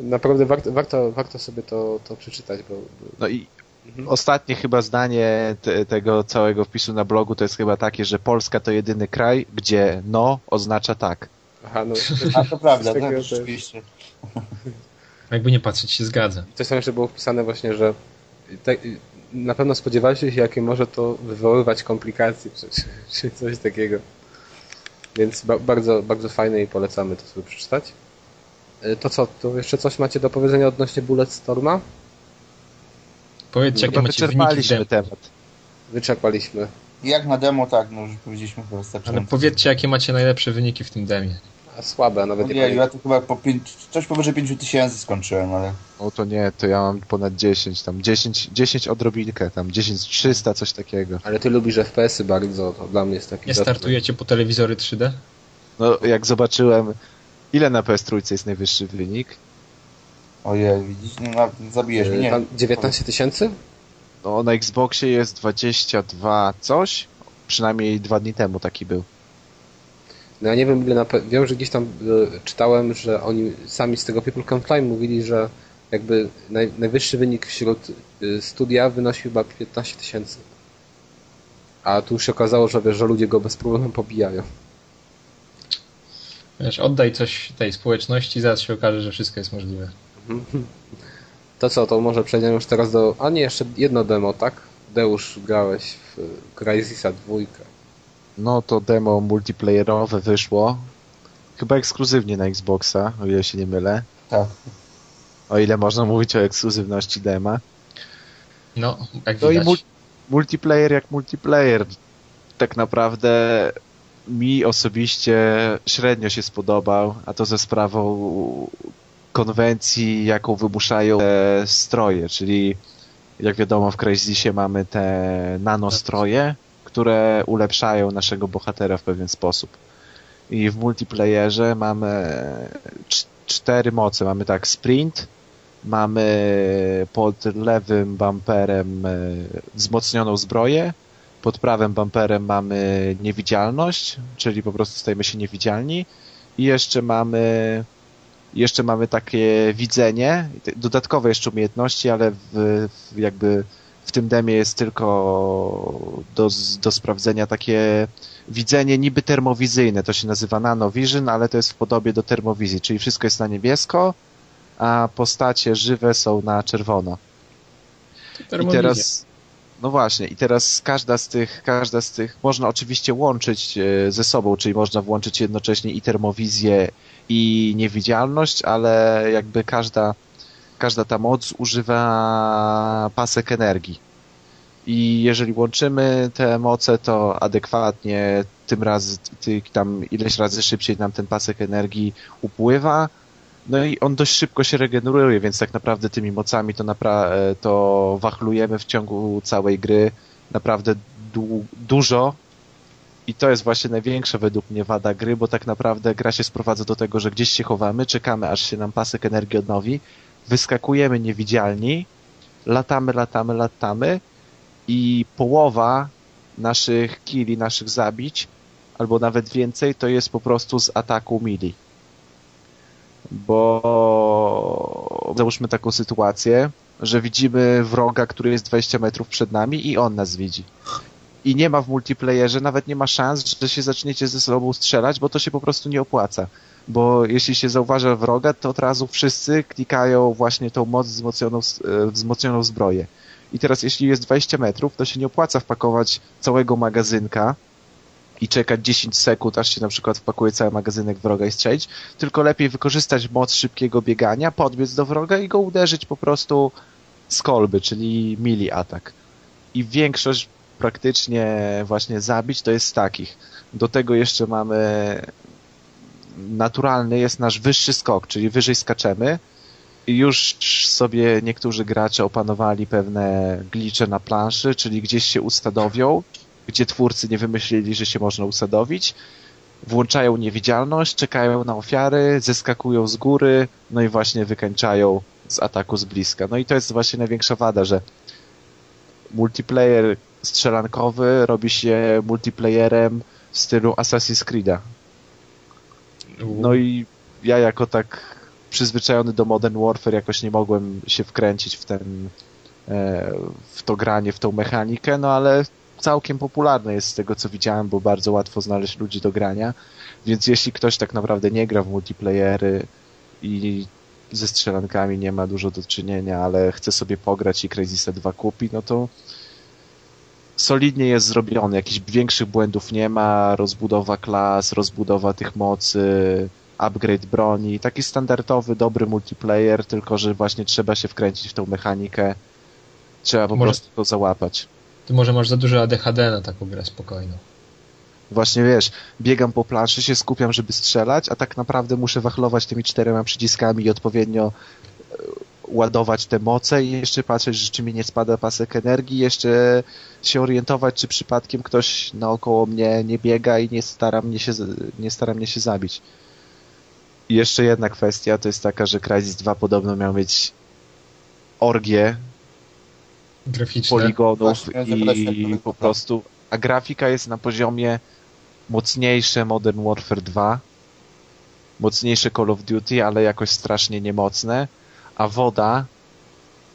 Naprawdę warto, warto, warto sobie to, to przeczytać, bo... bo No i Mhm. ostatnie chyba zdanie te, tego całego wpisu na blogu to jest chyba takie, że Polska to jedyny kraj, gdzie no oznacza tak. Aha, no. A to prawda, tak, takiego rzeczywiście. Jakby nie patrzeć, się zgadza. Coś tam jeszcze było wpisane właśnie, że te, na pewno spodziewaliście się, jakie może to wywoływać komplikacje, czy, czy, czy coś takiego. Więc ba, bardzo, bardzo fajne i polecamy to sobie przeczytać. E, To co, to jeszcze coś macie do powiedzenia odnośnie Bulletstorma? Powiedzcie, jakie macie wyniki w wyczerpaliśmy demo. temat. Wyczerpaliśmy. Jak na demo, tak, no już powiedzieliśmy chyba Ale powiedzcie, jakie macie najlepsze wyniki w tym demie. A słabe, nawet nie Ojej, ja to chyba po pięć, coś powyżej 5 tysięcy skończyłem, ale... No to nie, to ja mam ponad 10, tam 10, 10 odrobinkę, tam 10 300, coś takiego. Ale ty lubisz FPS-y bardzo, to dla mnie jest taki... Nie dobry. startujecie po telewizory 3D? No jak zobaczyłem, ile na PS Trójce jest najwyższy wynik, Ojej, widzisz, no, zabijesz mnie, E, nie. Tam 19 tysięcy? no na Xboxie jest 22 coś, przynajmniej dwa dni temu taki był. No ja nie wiem ile na wiem, że gdzieś tam e, czytałem, że oni sami z tego People Can Fly mówili, że jakby naj, najwyższy wynik wśród e, studia wynosił chyba 15 tysięcy. A tu się okazało, że wiesz, że ludzie go bez problemu pobijają. Wiesz, oddaj coś tej społeczności, zaraz się okaże, że wszystko jest możliwe. To co, to może przejdziemy już teraz do... A nie, jeszcze jedno demo, tak? Deusz, grałeś w Crysisa 2. No to demo multiplayerowe wyszło, chyba ekskluzywnie na Xboxa, o ile się nie mylę. Tak. O ile można mówić o ekskluzywności dema. No, jak No i multiplayer jak multiplayer. Tak naprawdę mi osobiście średnio się spodobał, a to ze sprawą konwencji, jaką wymuszają te stroje, czyli jak wiadomo w Crysisie mamy te nanostroje, które ulepszają naszego bohatera w pewien sposób. I w multiplayerze mamy cz- cztery moce. Mamy tak sprint, mamy pod lewym bumperem e, wzmocnioną zbroję, pod prawym bumperem mamy niewidzialność, czyli po prostu stajemy się niewidzialni i jeszcze mamy jeszcze mamy takie widzenie, dodatkowe jeszcze umiejętności, ale w, w jakby w tym demie jest tylko do, do sprawdzenia takie widzenie niby termowizyjne, to się nazywa nanovision, ale to jest w podobie do termowizji, czyli wszystko jest na niebiesko, a postacie żywe są na czerwono. I teraz, no właśnie, i teraz każda z tych, każda z tych, można oczywiście łączyć e, ze sobą, czyli można włączyć jednocześnie i termowizję, i niewidzialność, ale jakby każda, każda ta moc używa pasek energii. I jeżeli łączymy te moce, to adekwatnie tym razy, tam ileś razy szybciej nam ten pasek energii upływa, no i on dość szybko się regeneruje, więc tak naprawdę tymi mocami to, napra- e, to wachlujemy w ciągu całej gry naprawdę du- dużo. I to jest właśnie największa według mnie wada gry, bo tak naprawdę gra się sprowadza do tego, że gdzieś się chowamy, czekamy aż się nam pasek energii odnowi, wyskakujemy niewidzialni, latamy, latamy, latamy i połowa naszych killi, naszych zabić, albo nawet więcej, to jest po prostu z ataku mili. Bo załóżmy taką sytuację, że widzimy wroga, który jest 20 metrów przed nami i on nas widzi. I nie ma w multiplayerze, nawet nie ma szans, że się zaczniecie ze sobą strzelać, bo to się po prostu nie opłaca. Bo jeśli się zauważa wroga, to od razu wszyscy klikają właśnie tą moc wzmocnioną, e, wzmocnioną zbroję. I teraz jeśli jest 20 metrów, to się nie opłaca wpakować całego magazynka i czekać 10 sekund, aż się na przykład wpakuje cały magazynek wroga i strzelić, tylko lepiej wykorzystać moc szybkiego biegania, podbiec do wroga i go uderzyć po prostu z kolby, czyli mili atak. I większość praktycznie właśnie zabić to jest takich. Do tego jeszcze mamy naturalny jest nasz wyższy skok, czyli wyżej skaczemy i już sobie niektórzy gracze opanowali pewne glicze na planszy, czyli gdzieś się ustadowią, gdzie twórcy nie wymyślili, że się można usadowić, włączają niewidzialność, czekają na ofiary, zeskakują z góry, no i właśnie wykańczają z ataku z bliska. No i to jest właśnie największa wada, że multiplayer strzelankowy robi się multiplayerem w stylu Assassin's Creed'a. No i ja jako tak przyzwyczajony do Modern Warfare jakoś nie mogłem się wkręcić w ten e, w to granie, w tą mechanikę, no ale całkiem popularne jest z tego co widziałem, bo bardzo łatwo znaleźć ludzi do grania, więc jeśli ktoś tak naprawdę nie gra w multiplayery i ze strzelankami nie ma dużo do czynienia, ale chce sobie pograć i Crazy 2 kupi, no to solidnie jest zrobiony, jakichś większych błędów nie ma, rozbudowa klas, rozbudowa tych mocy, upgrade broni, taki standardowy, dobry multiplayer, tylko że właśnie trzeba się wkręcić w tą mechanikę, trzeba po Może- prostu to załapać. Ty może masz za dużo ADHD na taką grę spokojną. Właśnie wiesz, biegam po planszy, się skupiam, żeby strzelać, a tak naprawdę muszę wachlować tymi czterema przyciskami i odpowiednio ładować te moce i jeszcze patrzeć, czy mi nie spada pasek energii, jeszcze się orientować, czy przypadkiem ktoś naokoło mnie nie biega i nie stara mnie się, nie stara mnie się zabić. I jeszcze jedna kwestia to jest taka, że Crysis 2 podobno miał mieć orgię Graficzne. poligonów Właśnie, i po prostu, a grafika jest na poziomie mocniejsze Modern Warfare 2, mocniejsze Call of Duty, ale jakoś strasznie niemocne, a woda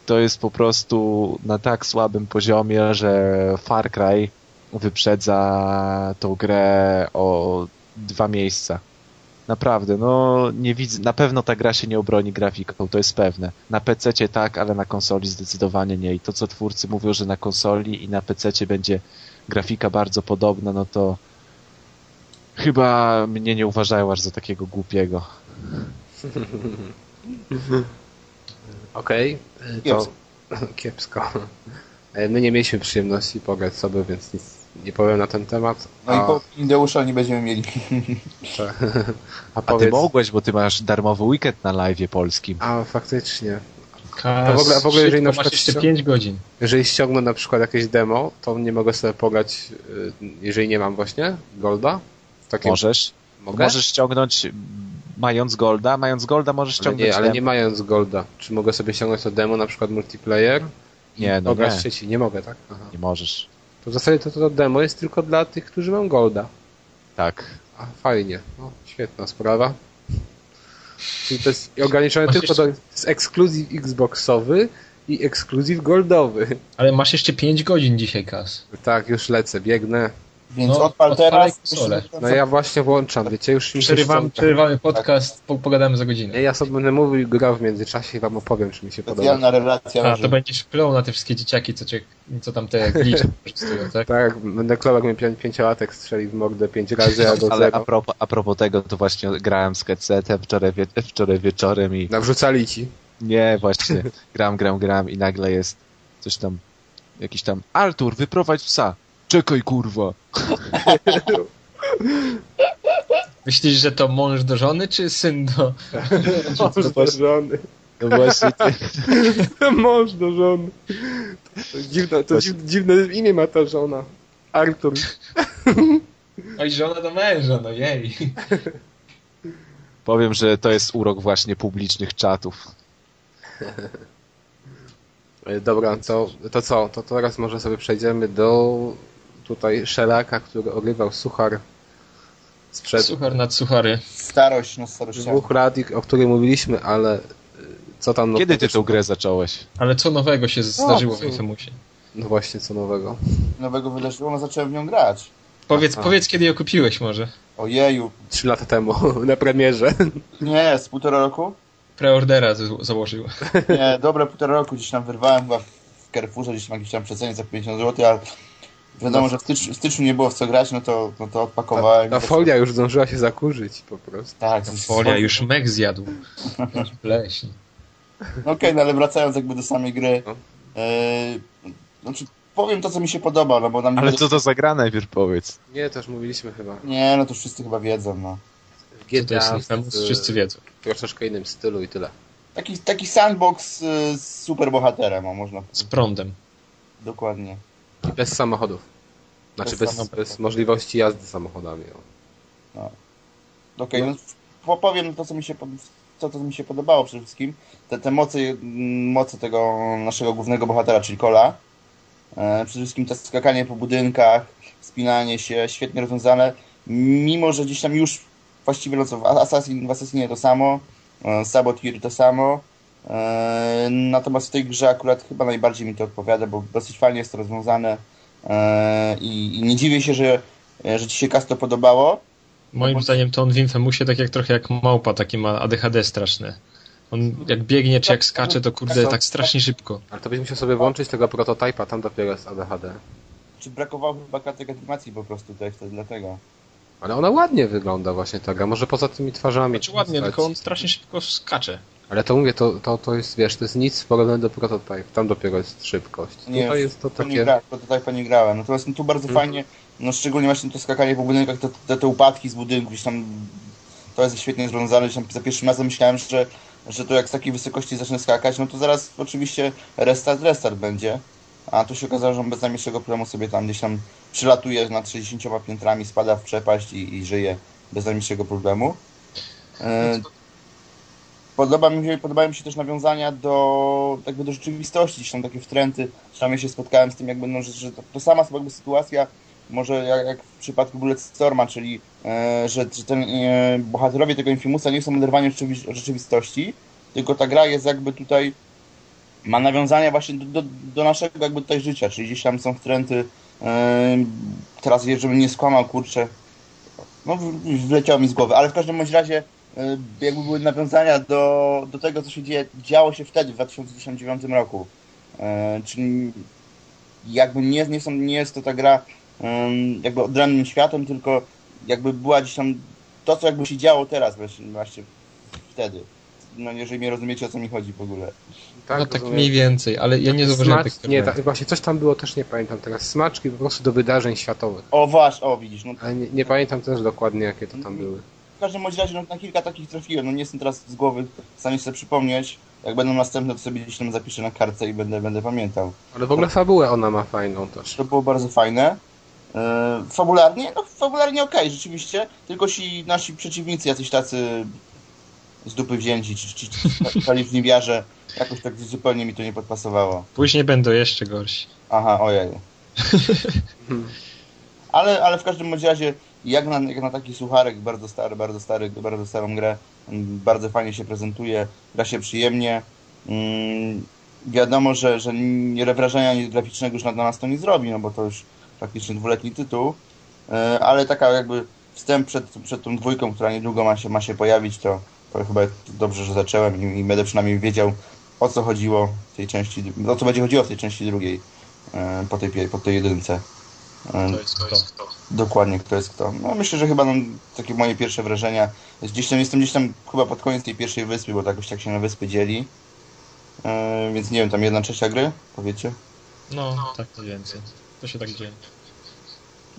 to jest po prostu na tak słabym poziomie, że Far Cry wyprzedza tą grę o dwa miejsca. Naprawdę, no nie widzę, na pewno ta gra się nie obroni grafiką, to jest pewne. Na PC tak, ale na konsoli zdecydowanie nie. I to, co twórcy mówią, że na konsoli i na PC będzie grafika bardzo podobna, no to chyba mnie nie uważają aż za takiego głupiego. Okej, y, to kiepsko. E, My nie mieliśmy przyjemności pograć sobie, więc nic nie powiem na ten temat. No i A, po Indeusza nie będziemy mieli. a A ty mogłeś, bo ty masz darmowy weekend na live polskim. A, faktycznie. Kas, w ogóle- w ogóle jeżeli na przykład jeszcze ścią- 5 godzin. Jeżeli ściągnę na przykład jakieś demo, to nie mogę sobie pograć, y, jeżeli nie mam właśnie Golda? Takim... Możesz. Mogę? Możesz ściągnąć mając golda, mając golda możesz ale ściągnąć nie, ale demo. nie mając Golda. Czy mogę sobie ściągnąć to demo, na przykład multiplayer? Nie, no nie. sieci? Nie mogę, tak? Aha. Nie możesz. To w zasadzie to, to demo jest tylko dla tych, którzy mają Golda. Tak. A, fajnie. No, świetna sprawa. Czyli to jest ograniczone Masz tylko do... To jest ekskluzyw Xboxowy i ekskluzyw Goldowy. Ale masz jeszcze 5 godzin dzisiaj, Kas. Tak, już lecę, biegnę. Więc No, odpal teraz. konsolę. No ja właśnie włączam, wiecie, już mi się Przerywamy, podcast, po, pogadamy za godzinę. Nie, ja sobie będę mówił i grał w międzyczasie i wam opowiem, czy mi się podoba. Specjalna relacja. A, może- to będziesz plął na te wszystkie dzieciaki, co, cię, co tam te glicze tak? Tak, będę klał, jak mnie pię- pięciolatek strzeli w mordę pięć razy, a go Ale a propos, a propos tego, to właśnie grałem z headsetem wczoraj, wie, wczoraj wieczorem i Nawrzucali ci. nie, właśnie, gram, gram, gram i nagle jest coś tam, jakiś tam, Artur, wyprowadź psa. Czekaj, kurwa. Myślisz, że to mąż do żony, czy syn do... Mąż do żony. No właśnie, ty, Mąż do żony. To dziwne, to dziwne imię ma ta żona. Artur. Oj, żona do męża, no jej. powiem, że to jest urok właśnie publicznych czatów. Dobra, to, to co? To teraz może sobie przejdziemy do tutaj Sheraka, który ogrywał Suchar sprzed Suchar nad suchary. Starość na starościach. dwóch lat, o której mówiliśmy, ale y, co tam... no- Kiedy ty tą grę zacząłeś? Ale co nowego się zdarzyło w co? Infamousie? No właśnie, co nowego. Nowego wydarzyło, no zacząłem w nią grać. Powiedz, Aha. powiedz kiedy ją kupiłeś może. Ojeju. Trzy lata temu, na premierze. Nie, z półtora roku? Preordera założył. Nie, dobre półtora roku gdzieś tam wyrwałem chyba w Carrefourze, gdzieś tam jakieś tam przecenie za 50 zł, ale wiadomo, że w styczniu, w styczniu nie było w co grać, no to, no to Ta, odpakowałem. ta folia już zdążyła się zakurzyć po prostu. Tak, Folia już mek zjadł. Pleśń. No Okej, no ale wracając jakby do samej gry. No. E, znaczy, powiem to, co mi się podoba, no bo nam... Ale co to za gra najpierw powiedz? Nie, też mówiliśmy chyba. Nie, no to wszyscy chyba wiedzą, no. W to jest GTA Infamous? w Wszyscy wiedzą. troszeczkę innym stylu i tyle. Taki, taki sandbox y, z superbohaterem, o można Z prądem. Dokładnie. I bez samochodów. Znaczy Bez bez, bez możliwości jazdy samochodami. O. Okej, no. no powiem to, co mi się, to, co mi się podobało przede wszystkim. Te, te moce, mm, moce tego naszego głównego bohatera, czyli Kola. E, przede wszystkim to skakanie po budynkach, spinanie się, świetnie rozwiązane. Mimo, że gdzieś tam już właściwie no co, w Assassin, w Assassinie to samo, e, Saboteur to samo. E, natomiast w tej grze akurat chyba najbardziej mi to odpowiada, bo dosyć fajnie jest to rozwiązane. E, i, I nie dziwię się, że, że Ci się Casto podobało. Moim bo- zdaniem to on w Infamousie tak jak trochę jak małpa, takie ma ADHD straszne. On jak biegnie czy jak skacze, to kurde tak strasznie szybko. Ale to byś musiał sobie włączyć tego prototypa, tam dopiero jest ADHD. Czy brakowało chyba kartek animacji po prostu tutaj wtedy dlatego. Ale ona ładnie wygląda właśnie ta gra, może poza tymi twarzami. Znaczy ładnie, tylko on strasznie szybko skacze. Ale to mówię, to, to, to jest, wiesz, to jest nic w porównaniu do prototype. Tam dopiero jest szybkość. Nie, Tutaj jest to To nie takie... gra, to tutaj nie grałem. Natomiast no, tu bardzo Mhm. fajnie, no szczególnie właśnie to skakanie po budynkach, te, te, te upadki z budynków, gdzieś tam to jest świetnie rozwiązane. Gdzieś tam za pierwszym razem myślałem, że, że to jak z takiej wysokości zacznę skakać, no to zaraz oczywiście restart, restart będzie. A tu się okazało, że on bez najmniejszego problemu sobie tam gdzieś tam przylatuje nad 60 piętrami, spada w przepaść i, i żyje bez najmniejszego problemu. E, Podoba mi się, podobają mi się też nawiązania do, jakby do rzeczywistości, gdzieś tam takie wtręty. Ja się spotkałem z tym, jakby, no, że, że to, to sama jakby sytuacja, może jak, jak w przypadku Bulletstorma, czyli e, że, że ten e, bohaterowie tego Infimusa nie są oderwani od rzeczywi- od rzeczywistości, tylko ta gra jest jakby tutaj, ma nawiązania właśnie do, do, do naszego jakby tutaj życia, czyli gdzieś tam są wtręty, e, teraz żebym nie skłamał, kurczę, no wleciało mi z głowy, ale w każdym bądź razie jakby były nawiązania do, do tego, co się dzieje, działo się wtedy, w 2019 roku. E, czyli jakby nie, nie, są, nie jest to ta gra jakby odrębnym światem, tylko jakby była gdzieś tam to, co jakby się działo teraz właśnie, właśnie wtedy. No jeżeli mnie rozumiecie, o co mi chodzi w ogóle. Tak, no tak rozumiem. mniej więcej, ale ja nie zauważyłem Smacz, Nie, tak, właśnie coś tam było, też nie pamiętam teraz. Smaczki po prostu do wydarzeń światowych. O właśnie, o widzisz, no Ale nie, nie pamiętam też dokładnie, jakie to tam były. W każdym razie no, na kilka takich trafiłem, no nie jestem teraz z głowy w stanie sobie przypomnieć. Jak będą następne, to sobie gdzieś tam zapiszę na kartce i będę, będę pamiętał. Ale w ogóle fabułę ona ma fajną też. To było bardzo fajne. E, fabularnie? No fabularnie okej, rzeczywiście. Tylko ci nasi przeciwnicy jacyś tacy z dupy wzięci, czy, czy, czy niewiarze, jakoś tak zupełnie mi to nie podpasowało. Później będą jeszcze gorsi. Aha, ojej. Ale, ale w każdym bądź jak na, jak na taki sucharek, bardzo stary, bardzo stary, bardzo starą grę, mm, bardzo fajnie się prezentuje, gra się przyjemnie. Mm, wiadomo, że, że wrażenia graficznego już na, na nas to nie zrobi, no bo to już praktycznie dwuletni tytuł, E, ale taka jakby wstęp przed, przed tą dwójką, która niedługo ma się, ma się pojawić, to, to chyba dobrze, że zacząłem i, i będę przynajmniej wiedział, o co chodziło w tej części, o co będzie chodziło w tej części drugiej, e, po tej, po tej jedynce. E, To jest kto. Dokładnie, kto jest kto. No myślę, że chyba no, takie moje pierwsze wrażenia. Gdzieś tam jestem gdzieś tam chyba pod koniec tej pierwszej wyspy, bo tak jakoś tak się na wyspy dzieli. E, więc nie wiem, tam jedna trzecia gry, powiecie? No, tak mniej więcej. To się tak dzieje.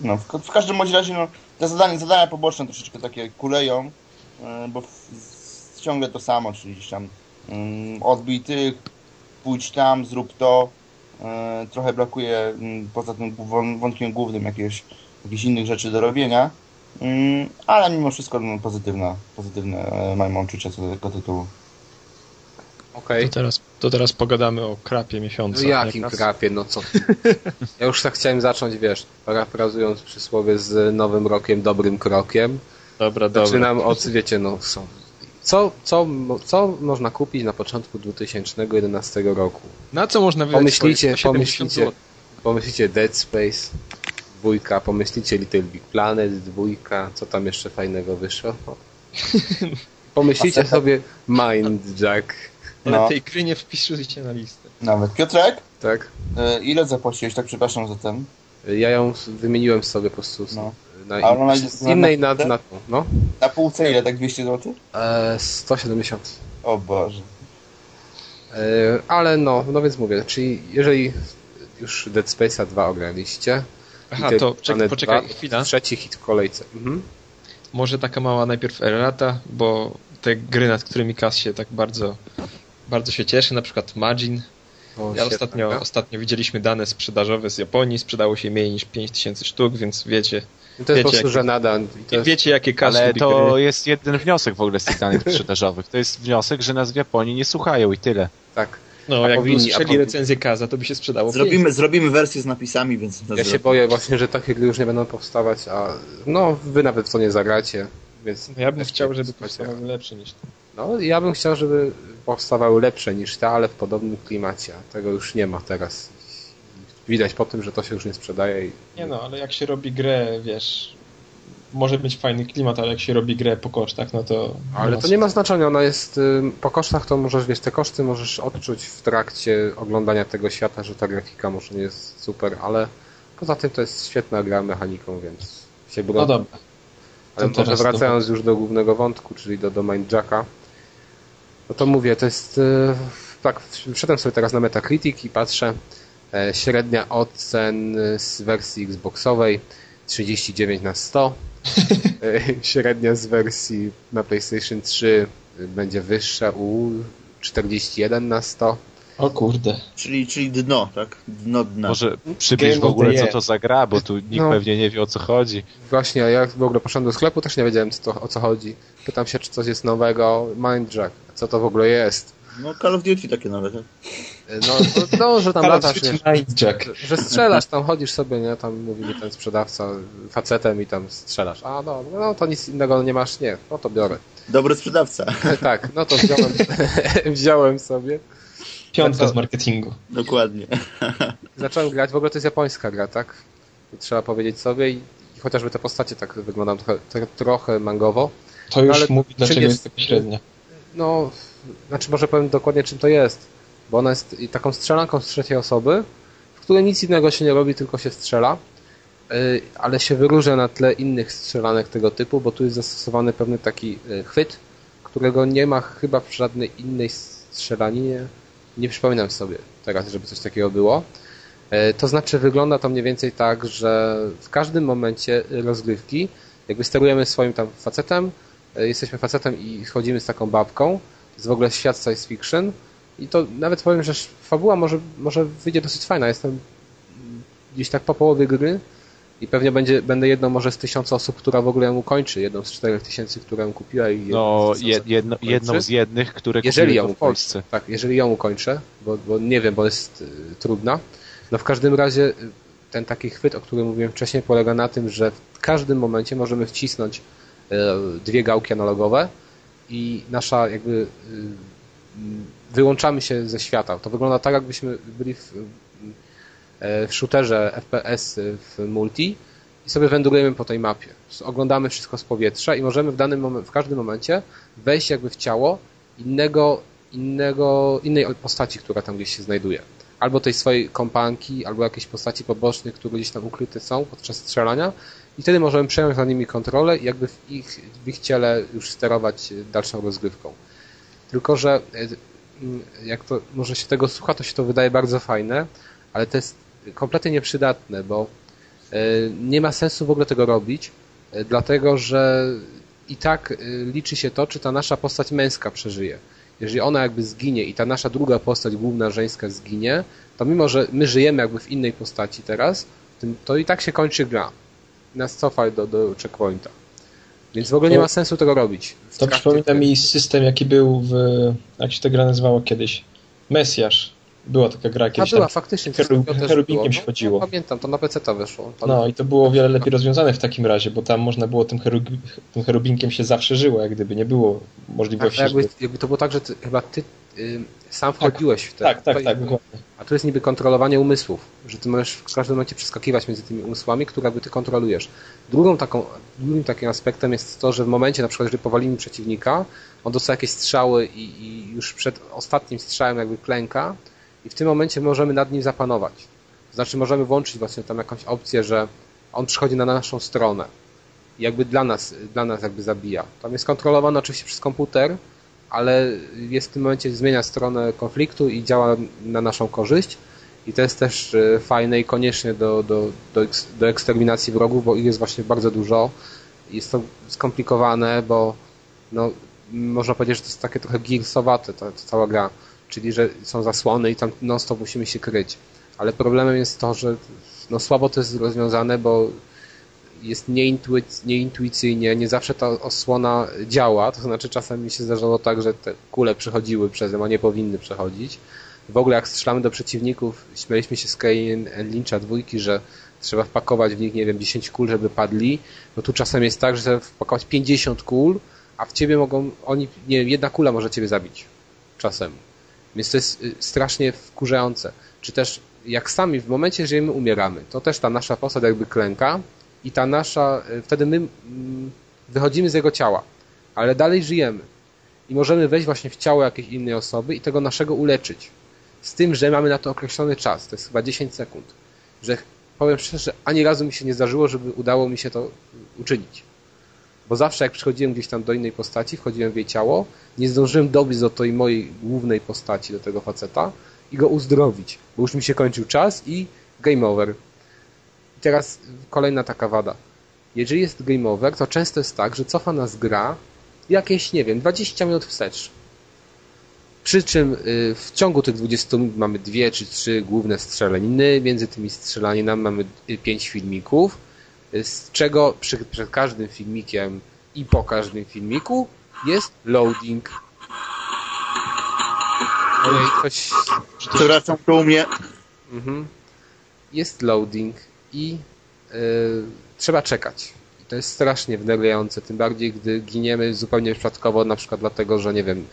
No, w, w każdym bądź razie, no, te zadania, zadania poboczne troszeczkę takie kuleją, e, bo w, ciągle to samo, czyli gdzieś tam mm, odbij tych, pójdź tam, zrób to. E, trochę brakuje mm, poza tym wą- wątkiem głównym jakiegoś, jakichś innych rzeczy do robienia. Mm, ale mimo wszystko no, pozytywne e, mam odczucia co do tego tytułu. Okej. To teraz, to teraz pogadamy o krapie miesiąca. No jakim Jak krapie, no co? Ja już tak chciałem zacząć, wiesz, parafrazując przysłowie z nowym rokiem, dobrym krokiem. Dobra, dobra. Zaczynam od, wiecie, no są. Co, co, co można kupić na początku 2011 roku? Na co można wydać Pomyślicie, swoje 170 pomyślicie, pomyślicie Dead Space, dwójka, pomyślicie Little Big Planet, dwójka, co tam jeszcze fajnego wyszło? Pomyślicie sobie Mind Jack, Ale No. tej gry nie wpisujcie na listę. Nawet. Piotrek, tak? e, ile zapłaciłeś, tak przepraszam za ten? Ja ją wymieniłem sobie po prostu No. Na, in, jest na- innej na- na, na no. Na półce ile, tak 200 zł? E, 170. O Boże. E, ale no, no więc mówię, czyli jeżeli już Dead Space'a 2 ograliście, Aha, to czek, poczekaj 2, chwila. trzeci hit w kolejce. Mhm. Może taka mała najpierw errata, bo te gry, nad którymi Kas się tak bardzo, bardzo się cieszy, na przykład Magin. O, Ja ostatnio, ostatnio widzieliśmy dane sprzedażowe z Japonii, sprzedało się mniej niż 5000 sztuk, więc wiecie, to jest po wiecie, prostu jak- żenada. I to jest, wiecie jakie Kas Ale to gry. jest jeden wniosek w ogóle z tych danych sprzedażowych. To jest wniosek, że nas w Japonii nie słuchają i tyle. tak. No, a jakby powinni- a usłyszeli powinni- recenzję Kaza, to by się sprzedało Zrobimy, zrobimy wersję z napisami, więc... to Ja się zrobimy. boję właśnie, że takie gry już nie będą powstawać, a no wy nawet w to nie zagracie, więc... No ja bym chciał, żeby powstawały lepsze niż to. No ja bym chciał, żeby powstawały lepsze niż te, ale w podobnym klimacie. a Tego już nie ma teraz. Widać po tym, że to się już nie sprzedaje i... Nie no, ale jak się robi grę, wiesz, może mieć fajny klimat, ale jak się robi grę po kosztach, no to... Ale to nie ma znaczenia, ona jest po kosztach, to możesz, wiesz, te koszty możesz odczuć w trakcie oglądania tego świata, że ta grafika może nie jest super, ale poza tym to jest świetna gra mechaniką, więc się No budą. dobra. Ale to może wracając już do głównego wątku, czyli do, do Mindjacka, no to mówię, to jest e, tak, wszedłem sobie teraz na Metacritic i patrzę, średnia ocen z wersji Xboxowej 39 na 100, e, średnia z wersji na PlayStation 3 będzie wyższa u 41 na 100. O kurde. Czyli, czyli dno, tak? Dno dna. Może przybliż w ogóle, co to za gra, bo tu nikt No. pewnie nie wie o co chodzi. Właśnie, a jak w ogóle poszedłem do sklepu, też nie wiedziałem co to, o co chodzi. Pytam się, czy coś jest nowego. Mindjack, co to w ogóle jest? No Call of Duty takie nowe, tak? No, no, no że tam latasz, wiesz, że strzelasz, tam chodzisz sobie, nie, tam mówi mi ten sprzedawca facetem i tam strzelasz. A no, no to nic innego nie masz, nie, no to biorę. Dobry sprzedawca. tak, no to wziąłem, wziąłem sobie. Piątka z marketingu. Dokładnie. Zacząłem grać, w ogóle to jest japońska gra, tak? Trzeba powiedzieć sobie i, i chociażby te postacie tak wyglądają trochę, tro- trochę mangowo. To już ale mówi, dlaczego jest- tak średnia. No, znaczy może powiem dokładnie czym to jest, bo ona jest taką strzelanką z trzeciej osoby, w której nic innego się nie robi, tylko się strzela, Yy, ale się wyróżnia na tle innych strzelanek tego typu, bo tu jest zastosowany pewny taki yy, chwyt, którego nie ma chyba w żadnej innej strzelaninie. Nie przypominam sobie teraz, żeby coś takiego było. Yy, To znaczy wygląda to mniej więcej tak, że w każdym momencie rozgrywki jakby sterujemy swoim tam facetem, jesteśmy facetem i chodzimy z taką babką, jest w ogóle świat science fiction i to nawet powiem, że fabuła może, może wyjdzie dosyć fajna. Jestem gdzieś tak po połowie gry i pewnie będzie, będę jedną może z tysiąca osób, która w ogóle ją ukończy. Jedną z czterech tysięcy, która ją kupiła i No, jedną z je, tysiąca, jedno, jedną z jednych, które Jeżeli ją w. Polsce. Tak, jeżeli ją ukończę, bo, bo nie wiem, bo jest y, trudna. No w każdym razie y, ten taki chwyt, o którym mówiłem wcześniej, polega na tym, że w każdym momencie możemy wcisnąć y, dwie gałki analogowe i nasza jakby y, wyłączamy się ze świata. To wygląda tak, jakbyśmy byli w, y, w shooterze FPS w multi i sobie wędrujemy po tej mapie. Oglądamy wszystko z powietrza i możemy w danym momencie, w każdym momencie wejść jakby w ciało innego, innego, innej postaci, która tam gdzieś się znajduje. Albo tej swojej kompanki, albo jakiejś postaci pobocznych, które gdzieś tam ukryte są podczas strzelania i wtedy możemy przejąć nad nimi kontrolę i jakby w ich, w ich ciele już sterować dalszą rozgrywką. Tylko, że e, jak to może się tego słucha, to się to wydaje bardzo fajne, ale to jest kompletnie nieprzydatne, bo e, nie ma sensu w ogóle tego robić, e, dlatego że i tak e, liczy się to, czy ta nasza postać męska przeżyje. Jeżeli ona jakby zginie i ta nasza druga postać, główna żeńska zginie, to mimo, że my żyjemy jakby w innej postaci teraz, to i tak się kończy gra. Nas cofa do, do checkpointa. Więc w ogóle nie ma sensu tego robić. To przypomina mi system, jaki był w... Jak się ta gra nazywała kiedyś? Mesjasz. Była taka gra A kiedyś była tam. faktycznie. Herubinkiem się No, chodziło. Ja pamiętam, to na PC to wyszło. No i to było o wiele lepiej rozwiązane w takim razie, bo tam można było tym, tym cherubinkiem się zawsze żyło, jak gdyby nie było tak, możliwości, jakby, żeby... jakby to było tak, że ty, chyba ty y, sam wchodziłeś w te. Tak, tak, to- tak, dokładnie. A tu jest niby kontrolowanie umysłów, że ty możesz w każdym momencie przeskakiwać między tymi umysłami, które jakby ty kontrolujesz. Drugą taką, drugim takim aspektem jest to, że w momencie na przykład, jeżeli powalimy przeciwnika, on dostaje jakieś strzały i, i już przed ostatnim strzałem jakby klęka i w tym momencie możemy nad nim zapanować. To znaczy możemy włączyć właśnie tam jakąś opcję, że on przychodzi na naszą stronę i jakby dla nas, dla nas jakby zabija. Tam jest kontrolowane oczywiście przez komputer, ale jest w tym momencie zmienia stronę konfliktu i działa na naszą korzyść. I to jest też e, fajne i koniecznie do, do, do, do eksterminacji wrogów, bo ich jest właśnie bardzo dużo. Jest to skomplikowane, bo no, można powiedzieć, że to jest takie trochę gearsowate ta, ta cała gra. Czyli, że są zasłony i tam non stop musimy się kryć. Ale problemem jest to, że no, słabo to jest rozwiązane, bo jest nieintuic- nieintuicyjnie, nie zawsze ta osłona działa, to znaczy czasem mi się zdarzało tak, że te kule przechodziły przez nią, a nie powinny przechodzić. W ogóle jak strzelamy do przeciwników, śmieliśmy się z Kane Lyncha dwójki, że trzeba wpakować w nich, nie wiem, 10 kul, żeby padli. No tu czasem jest tak, że trzeba wpakować 50 kul, a w ciebie mogą, oni, nie wiem, jedna kula może ciebie zabić. Czasem. Więc to jest y, strasznie wkurzające. Czy też jak sami w momencie, że my umieramy, to też ta nasza postać jakby klęka i ta nasza, y, wtedy my mm, wychodzimy z jego ciała, ale dalej żyjemy. I możemy wejść właśnie w ciało jakiejś innej osoby i tego naszego uleczyć. Z tym, że mamy na to określony czas, to jest chyba 10 sekund. Że powiem szczerze, ani razu mi się nie zdarzyło, żeby udało mi się to uczynić. Bo zawsze jak przychodziłem gdzieś tam do innej postaci, wchodziłem w jej ciało, nie zdążyłem dobiec do tej mojej głównej postaci, do tego faceta i go uzdrowić, bo już mi się kończył czas i game over. I teraz kolejna taka wada. Jeżeli jest game over, to często jest tak, że cofa nas gra jakieś, nie wiem, 20 minut wstecz. Przy czym y, w ciągu tych 20 minut mamy dwie czy trzy główne strzelaniny, między tymi strzelaninami mamy y, pięć filmików, z czego przy, przed każdym filmikiem i po każdym filmiku jest loading. Ojej, coś... Przepraszam, to u mnie. Mhm. Jest loading i y, trzeba czekać. I to jest strasznie wnerwiające, tym bardziej gdy giniemy zupełnie przypadkowo, na przykład dlatego, że nie wiem,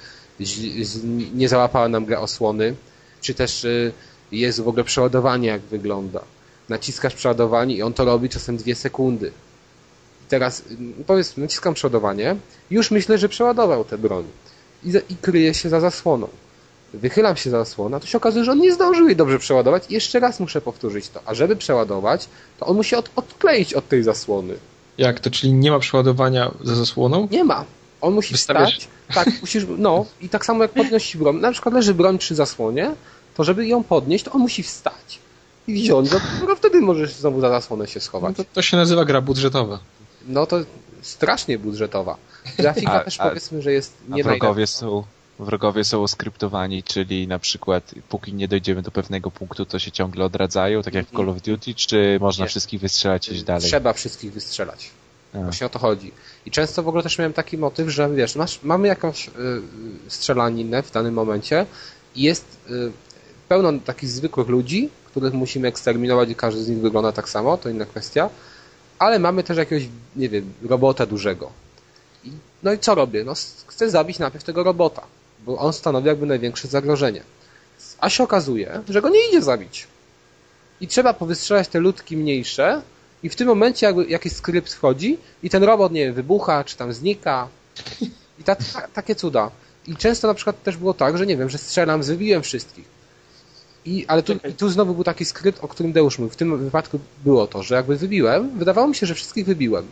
nie załapała nam gra osłony, czy też y, jest w ogóle przeładowanie jak wygląda. Naciskasz przeładowanie i on to robi czasem dwie sekundy. I teraz y, powiedzmy, naciskam przeładowanie, już myślę, że przeładował tę broń i, i kryje się za zasłoną. Wychylam się za zasłonę, a to się okazuje, że on nie zdążył jej dobrze przeładować i jeszcze raz muszę powtórzyć to. A żeby przeładować, to on musi od, odkleić od tej zasłony. Jak to, czyli nie ma przeładowania za zasłoną? Nie ma. On musi Wystawiasz- wstać. Tak, musisz, no i tak samo jak podnosić broń. Na przykład leży broń przy zasłonie, to żeby ją podnieść, to on musi wstać. I wziąć, dopiero wtedy możesz znowu za zasłonę się No schować. to, to się nazywa gra budżetowa. No to strasznie budżetowa. Grafika A- też a- powiedzmy, że jest A nie wrogowie są, wrogowie są oskryptowani, czyli na przykład póki nie dojdziemy do pewnego punktu, to się ciągle odradzają, tak jak w Mhm. Call of Duty, czy można Nie. wszystkich wystrzelać i iść dalej? Trzeba wszystkich wystrzelać. A. Właśnie o to chodzi. I często w ogóle też miałem taki motyw, że wiesz, masz, mamy jakąś y, strzelaninę w danym momencie i jest y, pełno takich zwykłych ludzi, których musimy eksterminować i każdy z nich wygląda tak samo, to inna kwestia, ale mamy też jakiegoś, nie wiem, robota dużego. No i co robię? No, chcę zabić najpierw tego robota, bo on stanowi jakby największe zagrożenie. A się okazuje, że go nie idzie zabić. I trzeba powystrzelać te ludki mniejsze, i w tym momencie jakby jakiś skrypt wchodzi i ten robot, nie wiem, wybucha, czy tam znika. I ta, ta, takie cuda. I często na przykład też było tak, że nie wiem, że strzelam, wybiłem wszystkich. I, ale tu, i tu znowu był taki skrypt, o którym Deusz mówił. W tym wypadku było to, że jakby wybiłem, wydawało mi się, że wszystkich wybiłem.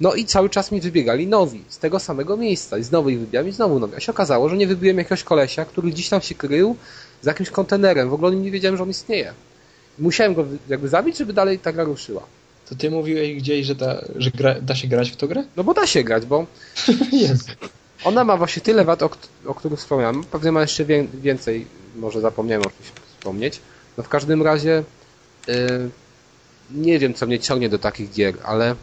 No i cały czas mi wybiegali nowi, z tego samego miejsca. I znowu ich wybijałem i znowu nowi. A się okazało, że nie wybiłem jakiegoś kolesia, który gdzieś tam się krył z jakimś kontenerem. W ogóle nie wiedziałem, że on istnieje. Musiałem go jakby zabić, żeby dalej ta gra ruszyła. To ty mówiłeś gdzieś, że, ta, że gra, da się grać w tą grę? No bo da się grać, bo Jest. ona ma właśnie tyle wad, o, o których wspomniałem. Pewnie ma jeszcze wię- więcej, może zapomniałem o czymś wspomnieć. No w każdym razie y, nie wiem, co mnie ciągnie do takich gier, ale